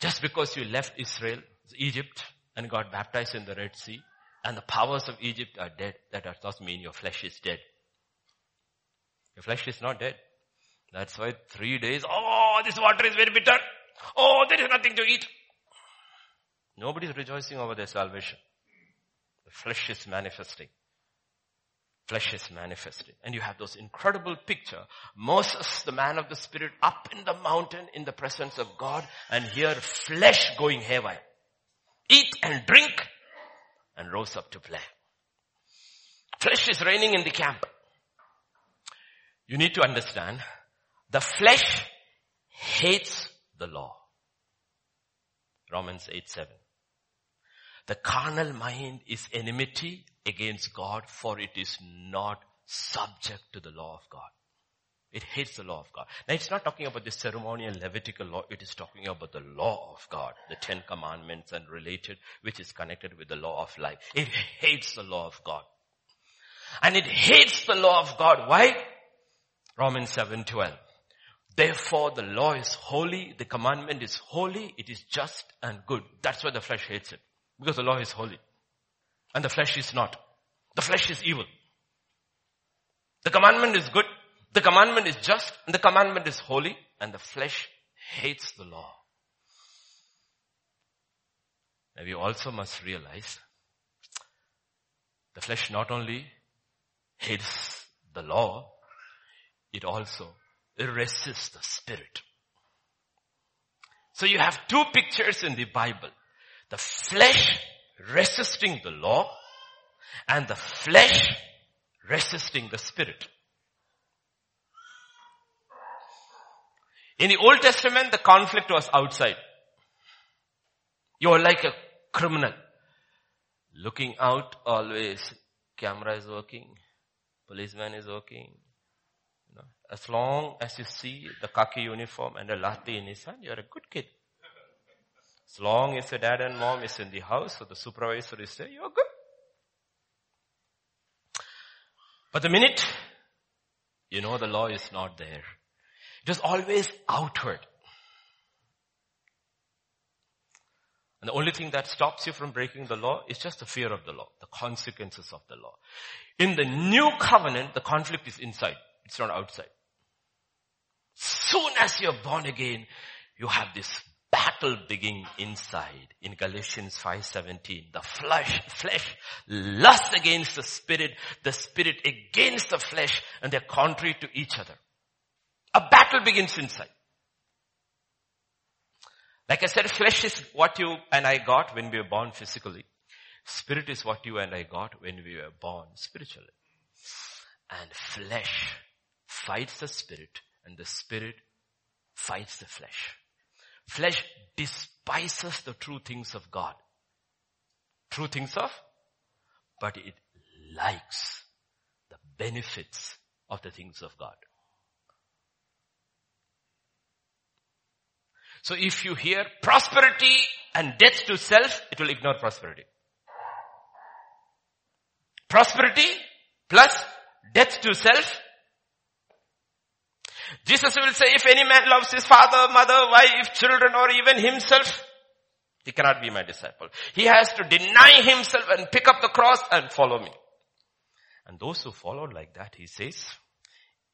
Just because you left Israel Egypt and got baptized in the Red Sea and the powers of Egypt are dead, that does not mean your flesh is dead. Your flesh is not dead. That's why three days, oh, this water is very bitter. Oh, there is nothing to eat. Nobody is rejoicing over their salvation. The flesh is manifesting. Flesh is manifesting. And you have those incredible picture. Moses, the man of the spirit, up in the mountain in the presence of God and here flesh going haywire eat and drink, and rose up to play. Flesh is reigning in the camp. You need to understand, the flesh hates the law. Romans 8, 7. The carnal mind is enmity against God for it is not subject to the law of God. It hates the law of God. Now it's not talking about the ceremonial Levitical law. It is talking about the law of God, the Ten Commandments and related, which is connected with the law of life. It hates the law of God. And it hates the law of God. Why? Romans 7, 12. Therefore the law is holy, the commandment is holy, it is just and good. That's why the flesh hates it. Because the law is holy. And the flesh is not. The flesh is evil. The commandment is good, the commandment is just, and the commandment is holy, and the flesh hates the law. Now we also must realize the flesh not only hates the law, it also resists the spirit. So you have two pictures in the Bible. The flesh resisting the law and the flesh resisting the spirit. In the Old Testament, the conflict was outside. You are like a criminal. Looking out always. Camera is working. Policeman is working. As long as you see the khaki uniform and a lathi in his hand, you're a good kid. As long as your dad and mom is in the house or the supervisor is there, you're good. But the minute You know the law is not there. It was always outward. And the only thing that stops you from breaking the law is just the fear of the law, the consequences of the law. In the new covenant, the conflict is inside. It's not outside. Soon as you're born again, you have this battle beginning inside. In Galatians 5:17, the flesh, flesh lusts against the spirit, the spirit against the flesh, and they're contrary to each other. A battle begins inside. Like I said, flesh is what you and I got when we were born physically. Spirit is what you and I got when we were born spiritually. And flesh fights the spirit and the spirit fights the flesh. Flesh despises the true things of God. True things of, but it likes the benefits of the things of God. So if you hear prosperity and death to self, it will ignore prosperity. Prosperity plus death to self. Jesus will say, if any man loves his father, mother, wife, children, or even himself, he cannot be my disciple. He has to deny himself and pick up the cross and follow me. And those who followed like that, he says,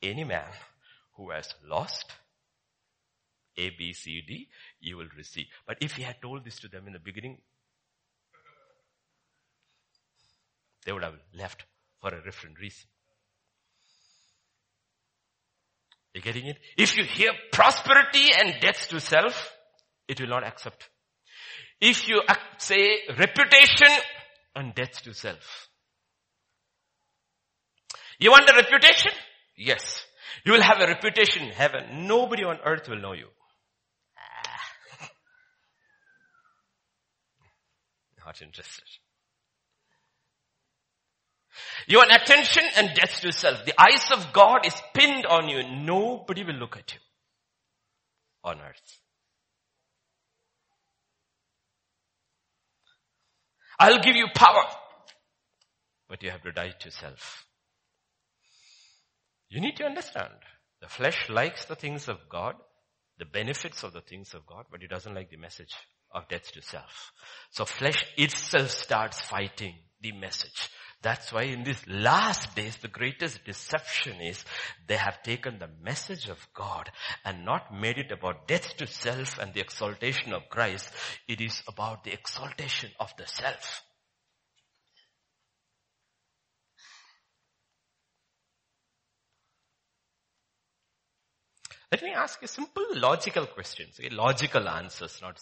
any man who has lost a, B, C, D, you will receive. But if he had told this to them in the beginning, they would have left for a different reason. You getting it? If you hear prosperity and death to self, it will not accept. If you say reputation and death to self. You want a reputation? Yes. You will have a reputation in heaven. Nobody on earth will know you. Not interested. You want attention and death to self. The eyes of God is pinned on you. Nobody will look at you on earth. I'll give you power. But you have to die to self. You need to understand. The flesh likes the things of God, the benefits of the things of God, but it doesn't like the message death to self. So flesh itself starts fighting the message. That's why in these last days, the greatest deception is they have taken the message of God and not made it about death to self and the exaltation of Christ. It is about the exaltation of the self. Let me ask you simple logical questions, okay? logical answers, not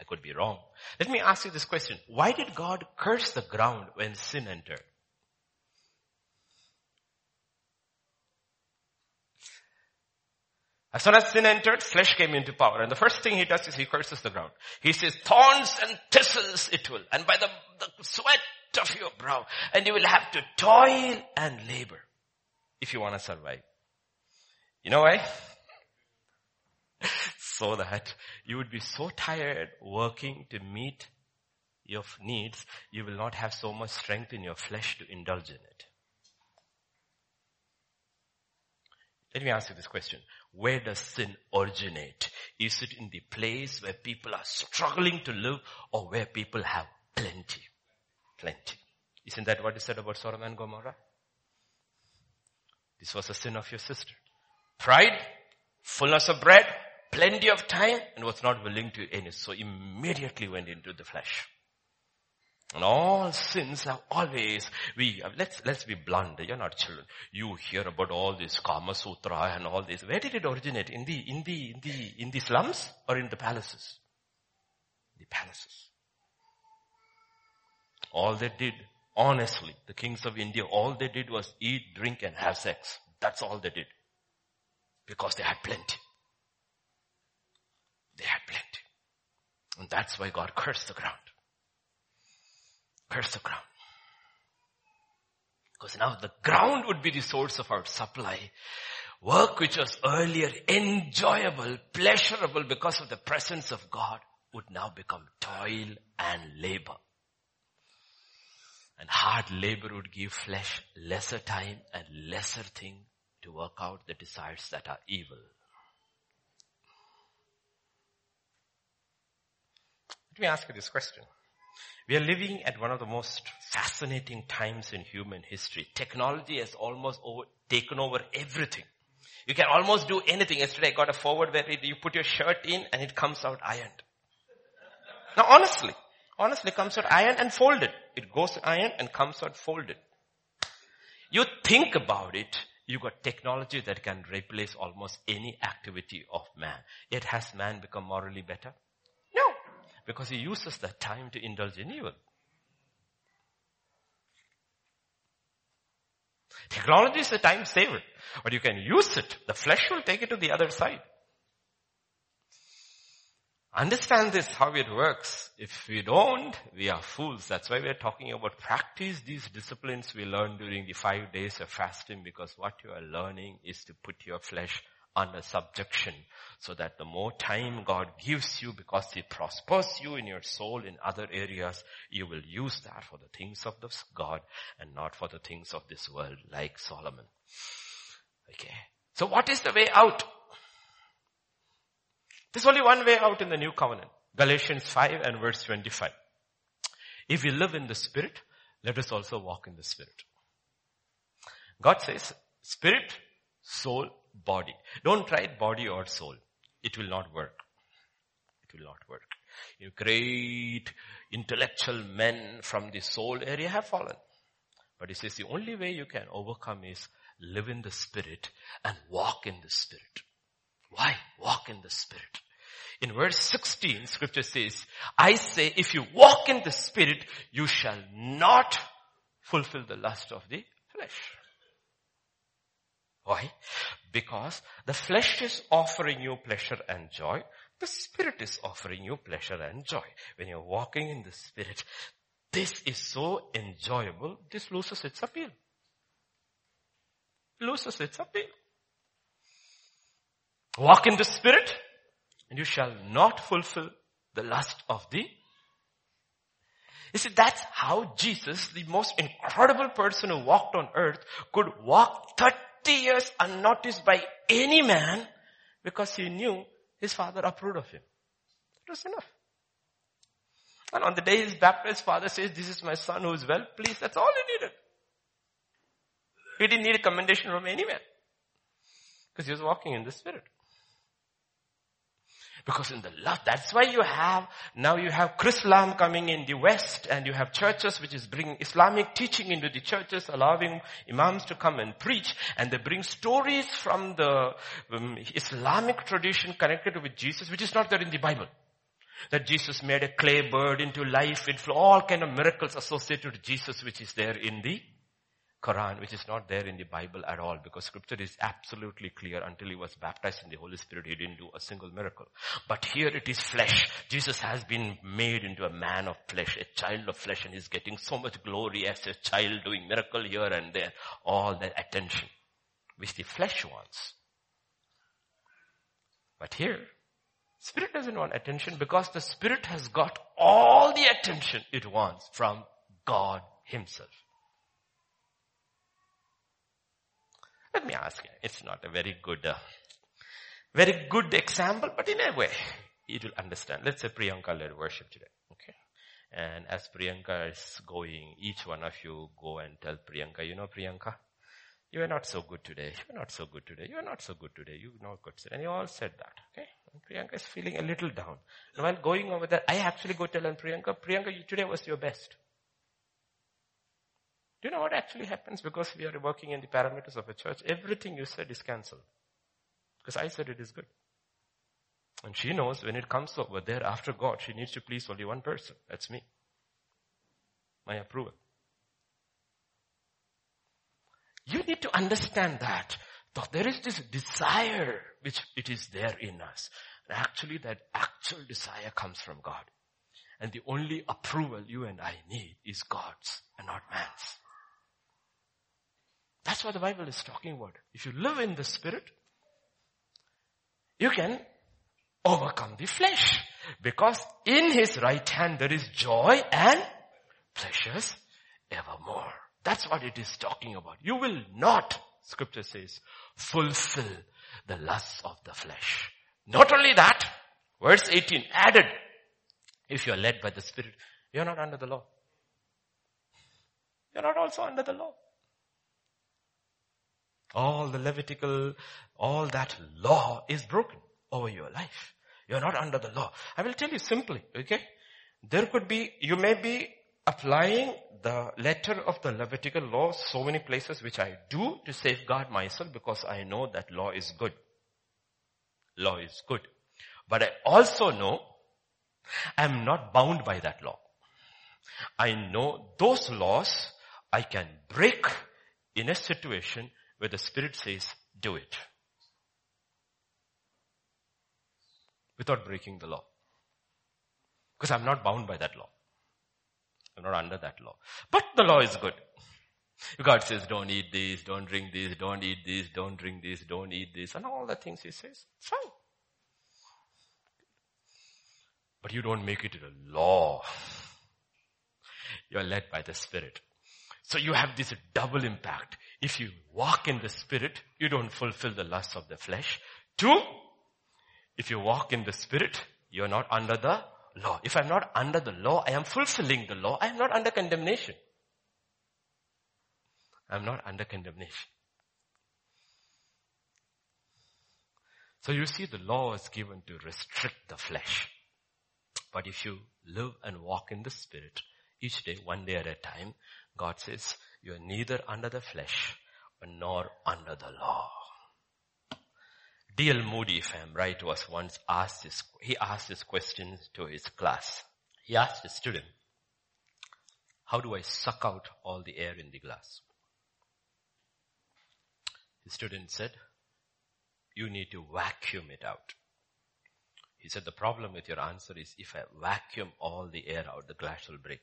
I could be wrong. Let me ask you this question. Why did God curse the ground when sin entered? As soon as sin entered, flesh came into power. And the first thing he does is he curses the ground. He says, thorns and thistles it will. And by the, the sweat of your brow. And you will have to toil and labor. If you want to survive. You know why? So that you would be so tired working to meet your needs, you will not have so much strength in your flesh to indulge in it. Let me ask you this question. Where does sin originate? Is it in the place where people are struggling to live or where people have plenty? Plenty. Isn't that what is said about Sodom and Gomorrah? This was a sin of your sister. Pride, fullness of bread, plenty of time and was not willing to it. So immediately went into the flesh. And all sins are always, we, let's, let's be blunt, you're not children. You hear about all this Kama Sutra and all this. Where did it originate? In the, in the, in the, in the slums or in the palaces? The palaces. All they did, honestly, the kings of India, all they did was eat, drink and have sex. That's all they did. Because they had plenty. They had plenty. And that's why God cursed the ground. Cursed the ground. Because now the ground would be the source of our supply. Work which was earlier enjoyable, pleasurable because of the presence of God would now become toil and labor. And hard labor would give flesh lesser time and lesser thing to work out the desires that are evil. Let me ask you this question. We are living at one of the most fascinating times in human history. Technology has almost over, taken over everything. You can almost do anything. Yesterday I got a forward where you put your shirt in and it comes out ironed. Now honestly, honestly comes out ironed and folded. It goes ironed and comes out folded. You think about it, you got technology that can replace almost any activity of man. Yet has man become morally better? Because he uses that time to indulge in evil. Technology is a time saver, but you can use it. The flesh will take it to the other side. Understand this, how it works. If we don't, we are fools. That's why we're talking about practice these disciplines we learn during the five days of fasting because what you are learning is to put your flesh under subjection so that the more time God gives you because He prospers you in your soul in other areas, you will use that for the things of this God and not for the things of this world like Solomon. Okay. So what is the way out? There's only one way out in the new covenant. Galatians 5 and verse 25. If we live in the spirit, let us also walk in the spirit. God says, spirit, soul, body. Don't try body or soul. It will not work. It will not work. You great intellectual men from the soul area have fallen. But he says the only way you can overcome is live in the spirit and walk in the spirit. Why? Walk in the spirit. In verse 16, scripture says, I say, if you walk in the spirit, you shall not fulfill the lust of the flesh. Why? Because the flesh is offering you pleasure and joy. The spirit is offering you pleasure and joy. When you're walking in the spirit, this is so enjoyable, this loses its appeal. Loses its appeal. Walk in the Spirit and you shall not fulfill the lust of the you see, that's how Jesus, the most incredible person who walked on earth, could walk 30 years unnoticed by any man because he knew his father approved of him. It was enough. And on the day he's baptized, father says, this is my son who is well pleased. That's all he needed. He didn't need a commendation from any man. Because he was walking in the spirit. Because in the love, that's why you have, now you have Chrislam coming in the West and you have churches which is bringing Islamic teaching into the churches, allowing imams to come and preach and they bring stories from the um, Islamic tradition connected with Jesus which is not there in the Bible. That Jesus made a clay bird into life, with all kind of miracles associated with Jesus which is there in the Quran, which is not there in the Bible at all, because scripture is absolutely clear until he was baptized in the Holy Spirit, he didn't do a single miracle. But here it is flesh. Jesus has been made into a man of flesh, a child of flesh, and he's getting so much glory as a child doing miracle here and there. All that attention, which the flesh wants. But here, spirit doesn't want attention because the spirit has got all the attention it wants from God himself. Let me ask you, it's not a very good, uh, very good example, but in a way, you will understand. Let's say Priyanka led worship today, okay? And as Priyanka is going, each one of you go and tell Priyanka, you know Priyanka, you are not so good today. You are not so good today. You are not so good today. You not good. And you all said that. Okay. And Priyanka is feeling a little down. And while going over there, I actually go tell Priyanka, Priyanka, you, today was your best. Do you know what actually happens? Because we are working in the parameters of a church, everything you said is cancelled. Because I said it is good. And she knows when it comes over there after God, she needs to please only one person. That's me. My approval. You need to understand that. There is this desire which it is there in us. And actually that actual desire comes from God. And the only approval you and I need is God's and not man's. That's what the Bible is talking about. If you live in the Spirit, you can overcome the flesh. Because in His right hand there is joy and pleasures evermore. That's what it is talking about. You will not scripture says, fulfill the lusts of the flesh. Not only that, verse 18 added, if you are led by the Spirit, you're not under the law. You're not also under the law. All the Levitical, all that law is broken over your life. You're not under the law. I will tell you simply, okay? There could be, you may be applying the letter of the Levitical law so many places which I do to safeguard myself because I know that law is good. Law is good. But I also know I'm not bound by that law. I know those laws I can break in a situation where the Spirit says, do it. Without breaking the law. Because I'm not bound by that law. I'm not under that law. But the law is good. God says, don't eat this, don't drink this, don't eat this, don't drink this, don't eat this, and all the things He says. It's fine. But you don't make it a law. You are led by the Spirit. So you have this double impact. If you walk in the Spirit, you don't fulfill the lusts of the flesh. Two, if you walk in the Spirit, you're not under the law. If I'm not under the law, I am fulfilling the law. I am not under condemnation. I'm not under condemnation. So you see the law is given to restrict the flesh. But if you live and walk in the Spirit, each day, one day at a time, God says, you are neither under the flesh nor under the law. D.L. Moody, if I am right, was once asked this, he asked this question to his class. He asked a student, how do I suck out all the air in the glass? The student said, you need to vacuum it out. He said, the problem with your answer is if I vacuum all the air out, the glass will break.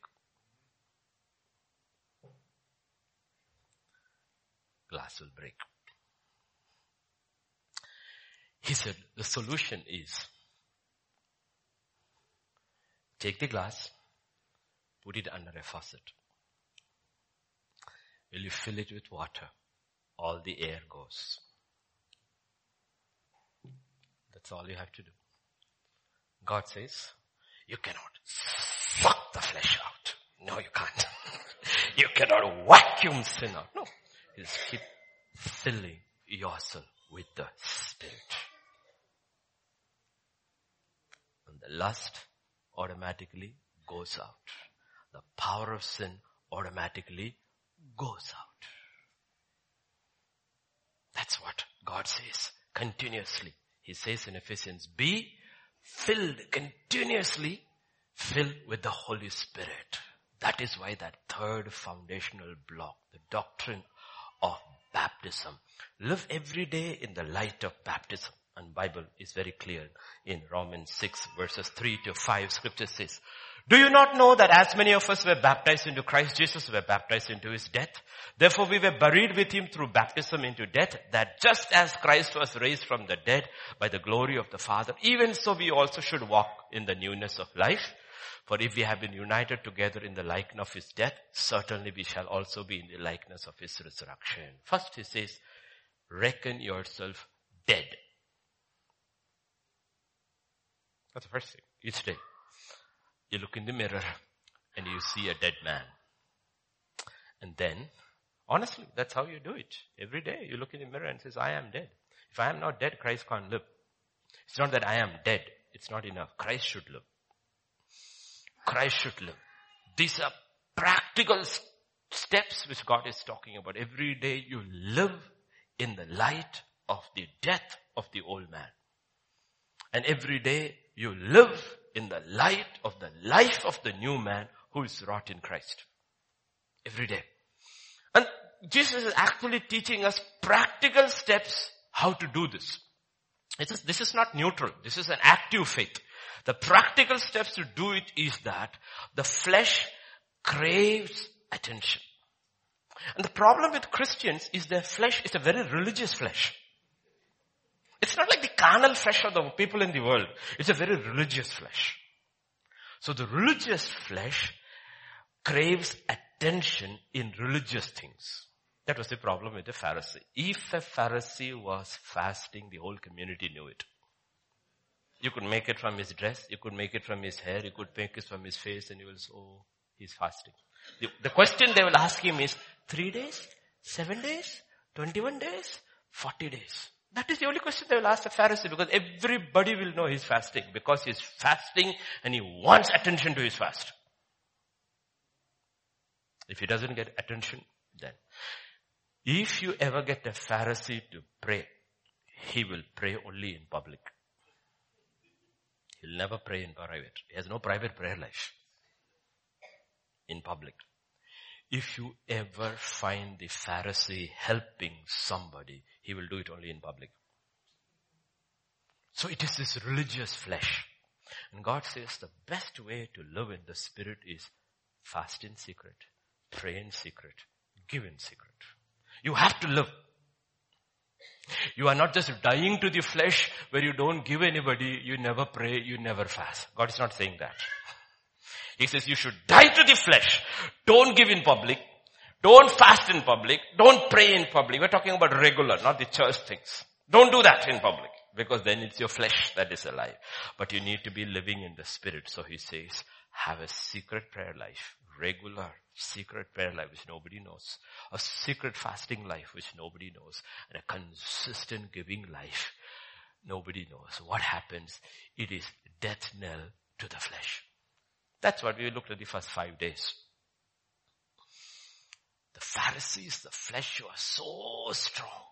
Glass will break. He said, the solution is take the glass, put it under a faucet. Will you fill it with water? All the air goes. That's all you have to do. God says, you cannot suck the flesh out. No, you can't. you cannot vacuum sin out. No is keep filling yourself with the Spirit. And the lust automatically goes out. The power of sin automatically goes out. That's what God says continuously. He says in Ephesians, be filled continuously, filled with the Holy Spirit. That is why that third foundational block, the doctrine of baptism. Live every day in the light of baptism. And Bible is very clear in Romans 6 verses 3 to 5 scripture says, do you not know that as many of us were baptized into Christ Jesus were baptized into his death? Therefore we were buried with him through baptism into death that just as Christ was raised from the dead by the glory of the Father, even so we also should walk in the newness of life. For if we have been united together in the likeness of his death, certainly we shall also be in the likeness of his resurrection. First he says, reckon yourself dead. That's the first thing. Each day. You look in the mirror and you see a dead man. And then, honestly, that's how you do it. Every day you look in the mirror and says, I am dead. If I am not dead, Christ can't live. It's not that I am dead. It's not enough. Christ should live. Christ should live. These are practical steps which God is talking about. Every day you live in the light of the death of the old man. And every day you live in the light of the life of the new man who is wrought in Christ. Every day. And Jesus is actually teaching us practical steps how to do this. Is, this is not neutral. This is an active faith. The practical steps to do it is that the flesh craves attention. And the problem with Christians is their flesh is a very religious flesh. It's not like the carnal flesh of the people in the world. It's a very religious flesh. So the religious flesh craves attention in religious things. That was the problem with the Pharisee. If a Pharisee was fasting, the whole community knew it. You could make it from his dress, you could make it from his hair, you could make it from his face and you will say, oh, he's fasting. The, the question they will ask him is, three days, seven days, 21 days, 40 days. That is the only question they will ask the Pharisee because everybody will know he's fasting because he's fasting and he wants attention to his fast. If he doesn't get attention, then if you ever get a Pharisee to pray, he will pray only in public. He'll never pray in private. He has no private prayer life in public. If you ever find the Pharisee helping somebody, he will do it only in public. So it is this religious flesh. And God says the best way to live in the spirit is fast in secret, pray in secret, give in secret. You have to live. You are not just dying to the flesh where you don't give anybody, you never pray, you never fast. God is not saying that. He says you should die to the flesh. Don't give in public. Don't fast in public. Don't pray in public. We're talking about regular, not the church things. Don't do that in public because then it's your flesh that is alive. But you need to be living in the spirit. So he says, have a secret prayer life, regular secret prayer life which nobody knows, a secret fasting life which nobody knows, and a consistent giving life nobody knows. What happens? It is death knell to the flesh. That's what we looked at the first five days. The Pharisees, the flesh was so strong.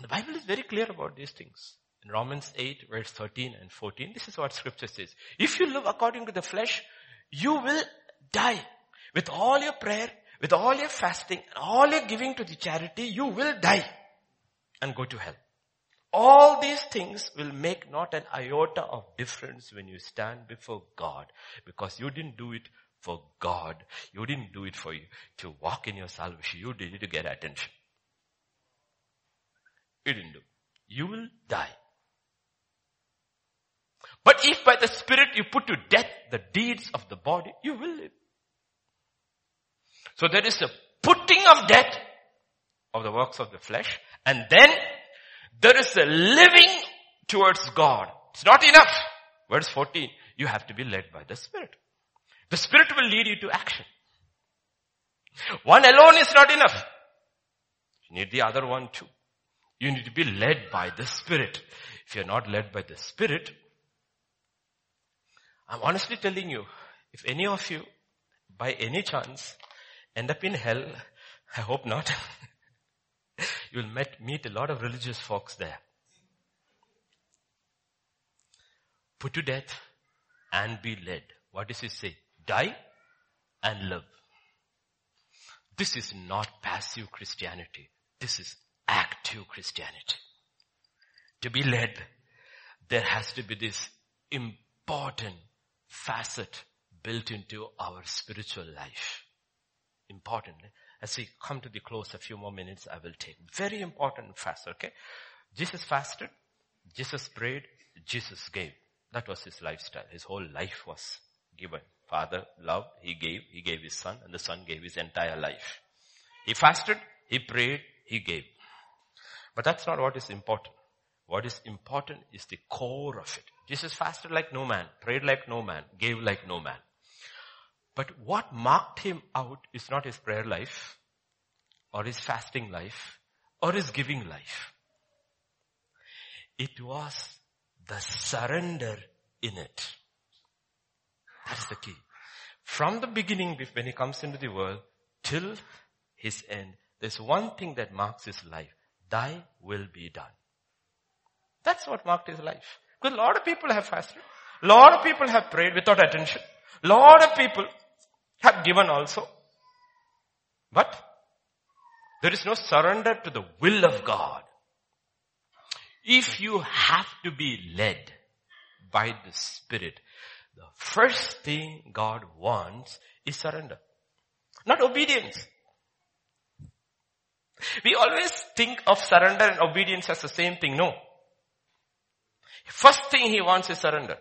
The Bible is very clear about these things. Romans 8 verse 13 and 14, this is what scripture says. If you live according to the flesh, you will die. With all your prayer, with all your fasting, and all your giving to the charity, you will die and go to hell. All these things will make not an iota of difference when you stand before God because you didn't do it for God. You didn't do it for you to walk in your salvation. You did it to get attention. You didn't do. You will die. But if by the Spirit you put to death the deeds of the body, you will live. So there is a putting of death of the works of the flesh and then there is a living towards God. It's not enough. Verse 14, you have to be led by the Spirit. The Spirit will lead you to action. One alone is not enough. You need the other one too. You need to be led by the Spirit. If you're not led by the Spirit, I'm honestly telling you, if any of you, by any chance, end up in hell, I hope not, You'll met, meet a lot of religious folks there. Put to death and be led. What does he say? Die and live. This is not passive Christianity. This is active Christianity. To be led, there has to be this important facet built into our spiritual life. Importantly, eh? as we come to the close, a few more minutes I will take. Very important fast, okay? Jesus fasted, Jesus prayed, Jesus gave. That was his lifestyle. His whole life was given. Father loved, he gave, he gave his son, and the son gave his entire life. He fasted, he prayed, he gave. But that's not what is important. What is important is the core of it. Jesus fasted like no man, prayed like no man, gave like no man. But what marked him out is not his prayer life or his fasting life or his giving life. It was the surrender in it. That's the key. From the beginning, when he comes into the world, till his end, there's one thing that marks his life. Thy will be done. That's what marked his life. Because a lot of people have fasted. A lot of people have prayed without attention. A lot of people have given also. But there is no surrender to the will of God. If you have to be led by the Spirit, the first thing God wants is surrender. Not obedience. We always think of surrender and obedience as the same thing. No. First thing He wants is surrender.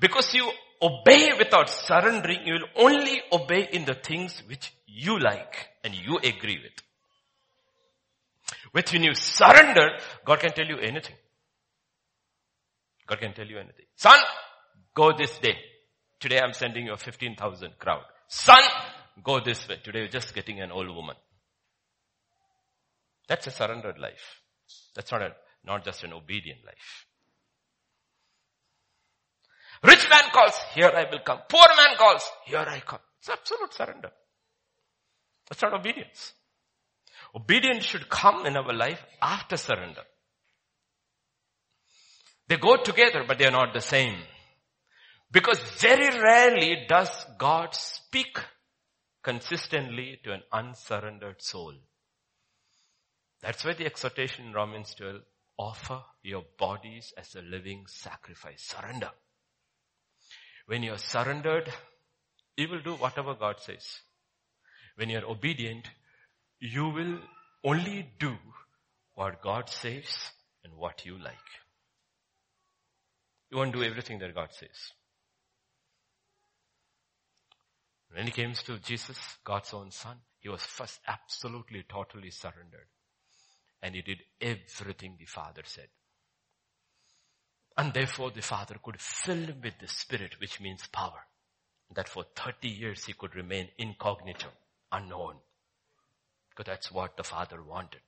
Because you obey without surrendering, you will only obey in the things which you like and you agree with. When you surrender, God can tell you anything. God can tell you anything. Son, go this day. Today I'm sending you a 15,000 crowd. Son, go this way. Today you're just getting an old woman. That's a surrendered life. That's not a, not just an obedient life. Rich man calls, here I will come. Poor man calls, here I come. It's absolute surrender. That's not obedience. Obedience should come in our life after surrender. They go together, but they are not the same. Because very rarely does God speak consistently to an unsurrendered soul. That's why the exhortation in Romans 12, offer your bodies as a living sacrifice. Surrender. When you're surrendered, you will do whatever God says. When you're obedient, you will only do what God says and what you like. You won't do everything that God says. When he came to Jesus, God's own son, he was first absolutely, totally surrendered. And he did everything the Father said. And therefore the Father could fill him with the Spirit, which means power. That for 30 years he could remain incognito, unknown. Because that's what the Father wanted.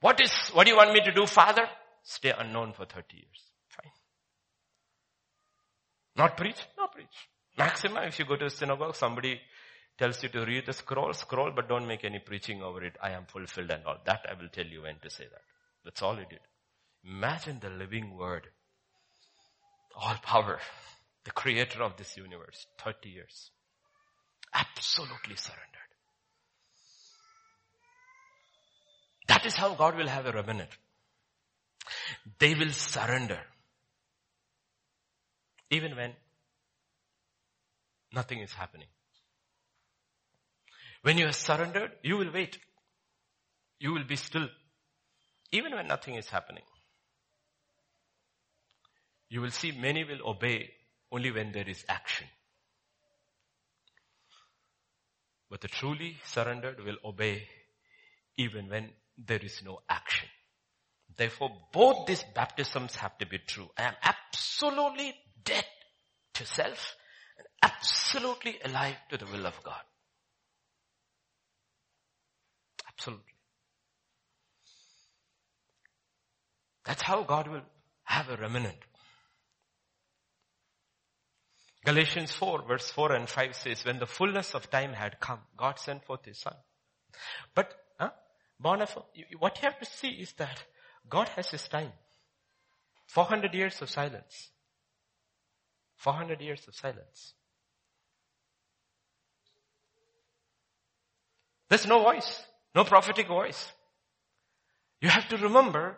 What is, what do you want me to do, Father? Stay unknown for 30 years. Fine. Not preach? Not preach. Maxima, if you go to a synagogue, somebody tells you to read the scroll, scroll, but don't make any preaching over it. I am fulfilled and all. That I will tell you when to say that. That's all he did. Imagine the living word. All power. The creator of this universe. 30 years. Absolutely surrendered. That is how God will have a remnant. They will surrender. Even when nothing is happening. When you are surrendered, you will wait. You will be still. Even when nothing is happening. You will see many will obey only when there is action. But the truly surrendered will obey even when there is no action. Therefore, both these baptisms have to be true. I am absolutely dead to self and absolutely alive to the will of God. Absolutely. That's how God will have a remnant. Galatians 4 verse 4 and 5 says, when the fullness of time had come, God sent forth His Son. But, huh? What you have to see is that God has His time. 400 years of silence. 400 years of silence. There's no voice. No prophetic voice. You have to remember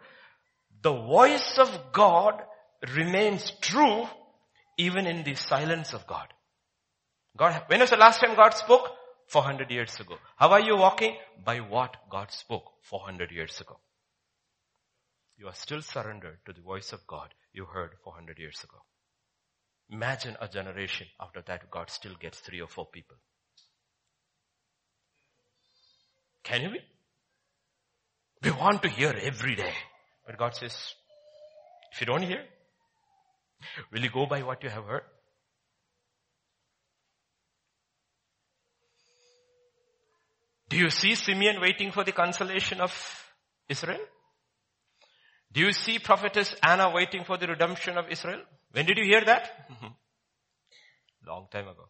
the voice of God remains true even in the silence of God. God, when was the last time God spoke? 400 years ago. How are you walking? By what God spoke 400 years ago. You are still surrendered to the voice of God you heard 400 years ago. Imagine a generation after that God still gets three or four people. Can you be? We want to hear every day. But God says, if you don't hear, will you go by what you have heard? Do you see Simeon waiting for the consolation of Israel? Do you see prophetess Anna waiting for the redemption of Israel? When did you hear that? Long time ago.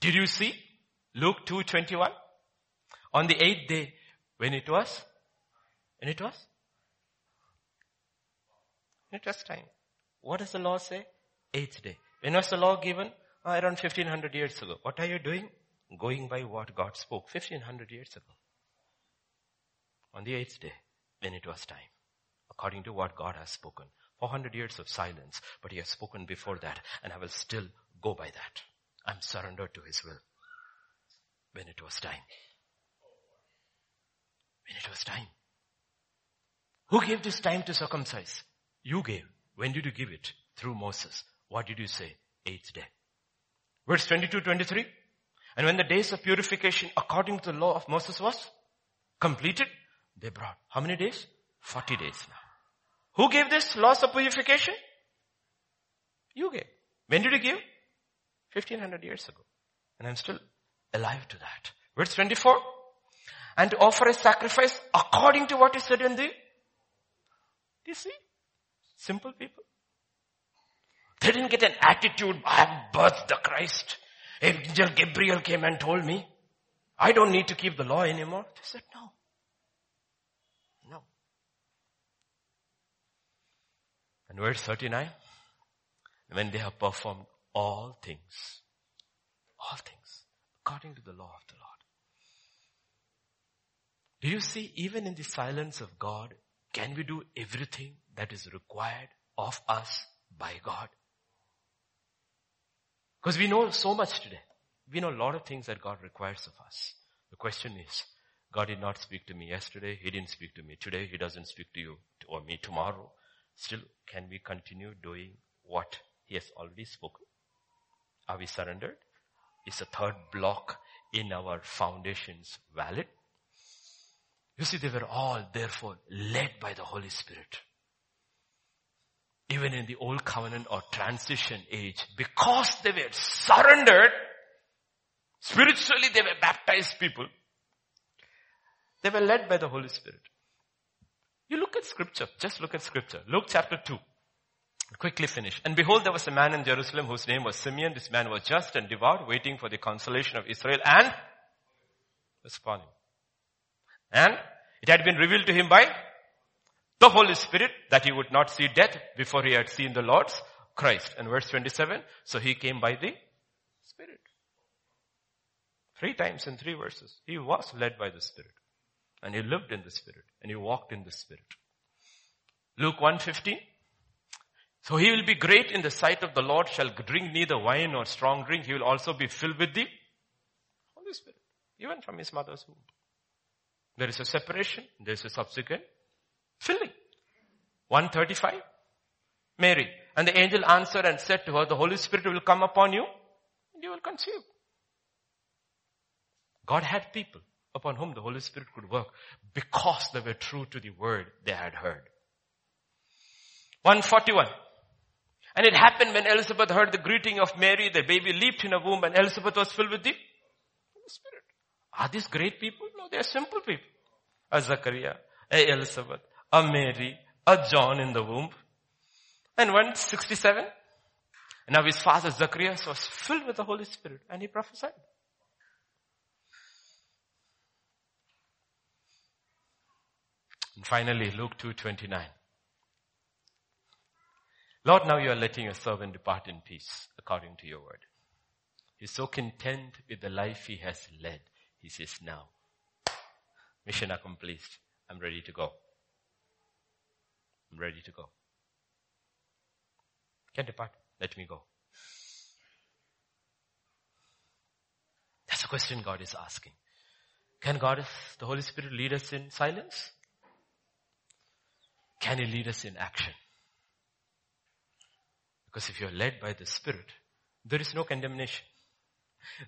Did you see Luke 2.21? On the eighth day, when it was? When it was? It was time. What does the law say? Eighth day. When was the law given? Oh, around 1500 years ago. What are you doing? Going by what God spoke 1500 years ago. On the eighth day, when it was time. According to what God has spoken. 400 years of silence, but He has spoken before that, and I will still go by that. I'm surrendered to His will. When it was time. When it was time. Who gave this time to circumcise? You gave. When did you give it? Through Moses. What did you say? Eighth day. Verse 22, 23. And when the days of purification according to the law of Moses was completed, they brought how many days? 40 days now. Who gave this laws of purification? You gave. When did you give? 1500 years ago. And I'm still alive to that. Verse 24. And to offer a sacrifice according to what is said in the, do you see? Simple people. They didn't get an attitude, I have birthed the Christ. Angel Gabriel came and told me, I don't need to keep the law anymore. They said, no. No. And verse 39, when they have performed all things, all things, according to the law of the Lord. Do you see, even in the silence of God, can we do everything that is required of us by God? Because we know so much today. We know a lot of things that God requires of us. The question is, God did not speak to me yesterday. He didn't speak to me today. He doesn't speak to you or me tomorrow. Still, can we continue doing what He has already spoken? Are we surrendered? Is the third block in our foundations valid? You see, they were all therefore led by the Holy Spirit. Even in the old covenant or transition age, because they were surrendered, spiritually they were baptized people. They were led by the Holy Spirit. You look at scripture, just look at scripture. Luke chapter 2. Quickly finish. And behold, there was a man in Jerusalem whose name was Simeon. This man was just and devout, waiting for the consolation of Israel and was upon him. And it had been revealed to him by the Holy Spirit that he would not see death before he had seen the Lord's Christ. And verse 27, so he came by the Spirit. Three times in three verses. He was led by the Spirit. And he lived in the Spirit. And he walked in the Spirit. Luke 115. So he will be great in the sight of the Lord, shall drink neither wine nor strong drink. He will also be filled with the Holy Spirit. Even from his mother's womb. There is a separation. There is a subsequent filling. 135. Mary. And the angel answered and said to her, the Holy Spirit will come upon you and you will conceive. God had people upon whom the Holy Spirit could work because they were true to the word they had heard. 141. And it happened when Elizabeth heard the greeting of Mary, the baby leaped in her womb and Elizabeth was filled with the Spirit. Are these great people? No, they are simple people. A Zachariah, a Elizabeth, a Mary, a John in the womb. And 167. And now his father Zacharias was filled with the Holy Spirit and he prophesied. And finally, Luke 2.29. Lord, now you are letting your servant depart in peace according to your word. He's so content with the life he has led. He says, now, mission accomplished. I'm ready to go. I'm ready to go. Can depart. Let me go. That's a question God is asking. Can God, the Holy Spirit lead us in silence? Can He lead us in action? Because if you're led by the Spirit, there is no condemnation.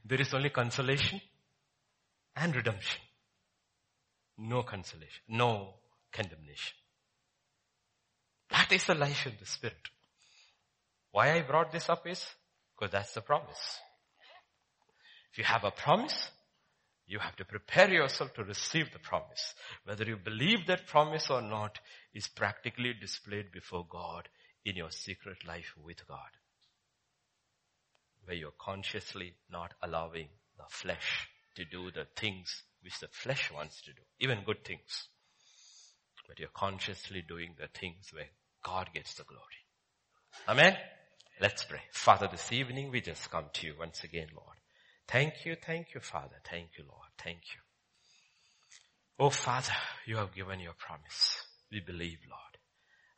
There is only consolation and redemption. No consolation, no condemnation. That is the life in the Spirit. Why I brought this up is because that's the promise. If you have a promise, you have to prepare yourself to receive the promise. Whether you believe that promise or not is practically displayed before God in your secret life with God. Where you're consciously not allowing the flesh to do the things which the flesh wants to do, even good things. But you're consciously doing the things where God gets the glory. Amen? Let's pray. Father, this evening we just come to you once again, Lord. Thank you, thank you, Father. Thank you, Lord. Thank you. Oh, Father, you have given your promise. We believe, Lord.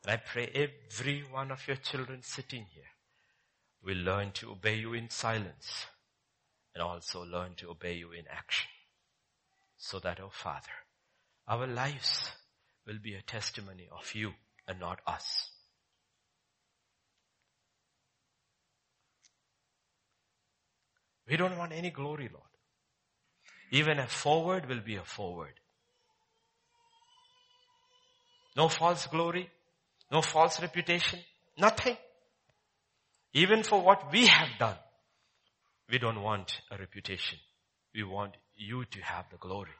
And I pray every one of your children sitting here will learn to obey you in silence and also learn to obey you in action. So that, oh Father, our lives will be a testimony of you and not us. We don't want any glory, Lord. Even a forward will be a forward. No false glory, no false reputation, nothing. Even for what we have done, we don't want a reputation. We want you to have the glory.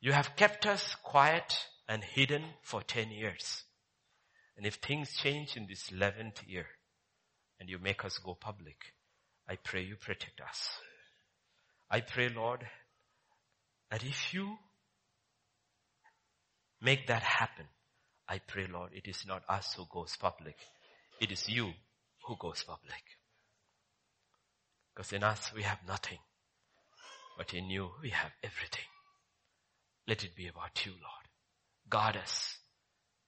You have kept us quiet and hidden for 10 years. And if things change in this 11th year and you make us go public, I pray you protect us. I pray, Lord, that if you make that happen, I pray, Lord, it is not us who goes public. It is you who goes public. Because in us we have nothing. But in you we have everything. Let it be about you, Lord. Guard us.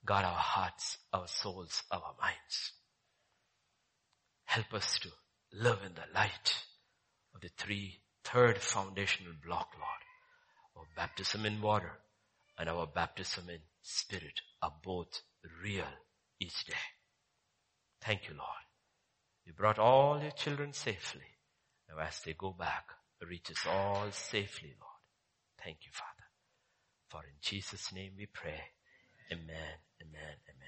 Guard our hearts, our souls, our minds. Help us to live in the light of the three, third foundational block, Lord. Our baptism in water and our baptism in spirit are both real each day. Thank you, Lord. You brought all your children safely. Now as they go back, reach us all safely, Lord. Thank you, Father. For in Jesus' name we pray. Amen, amen, amen.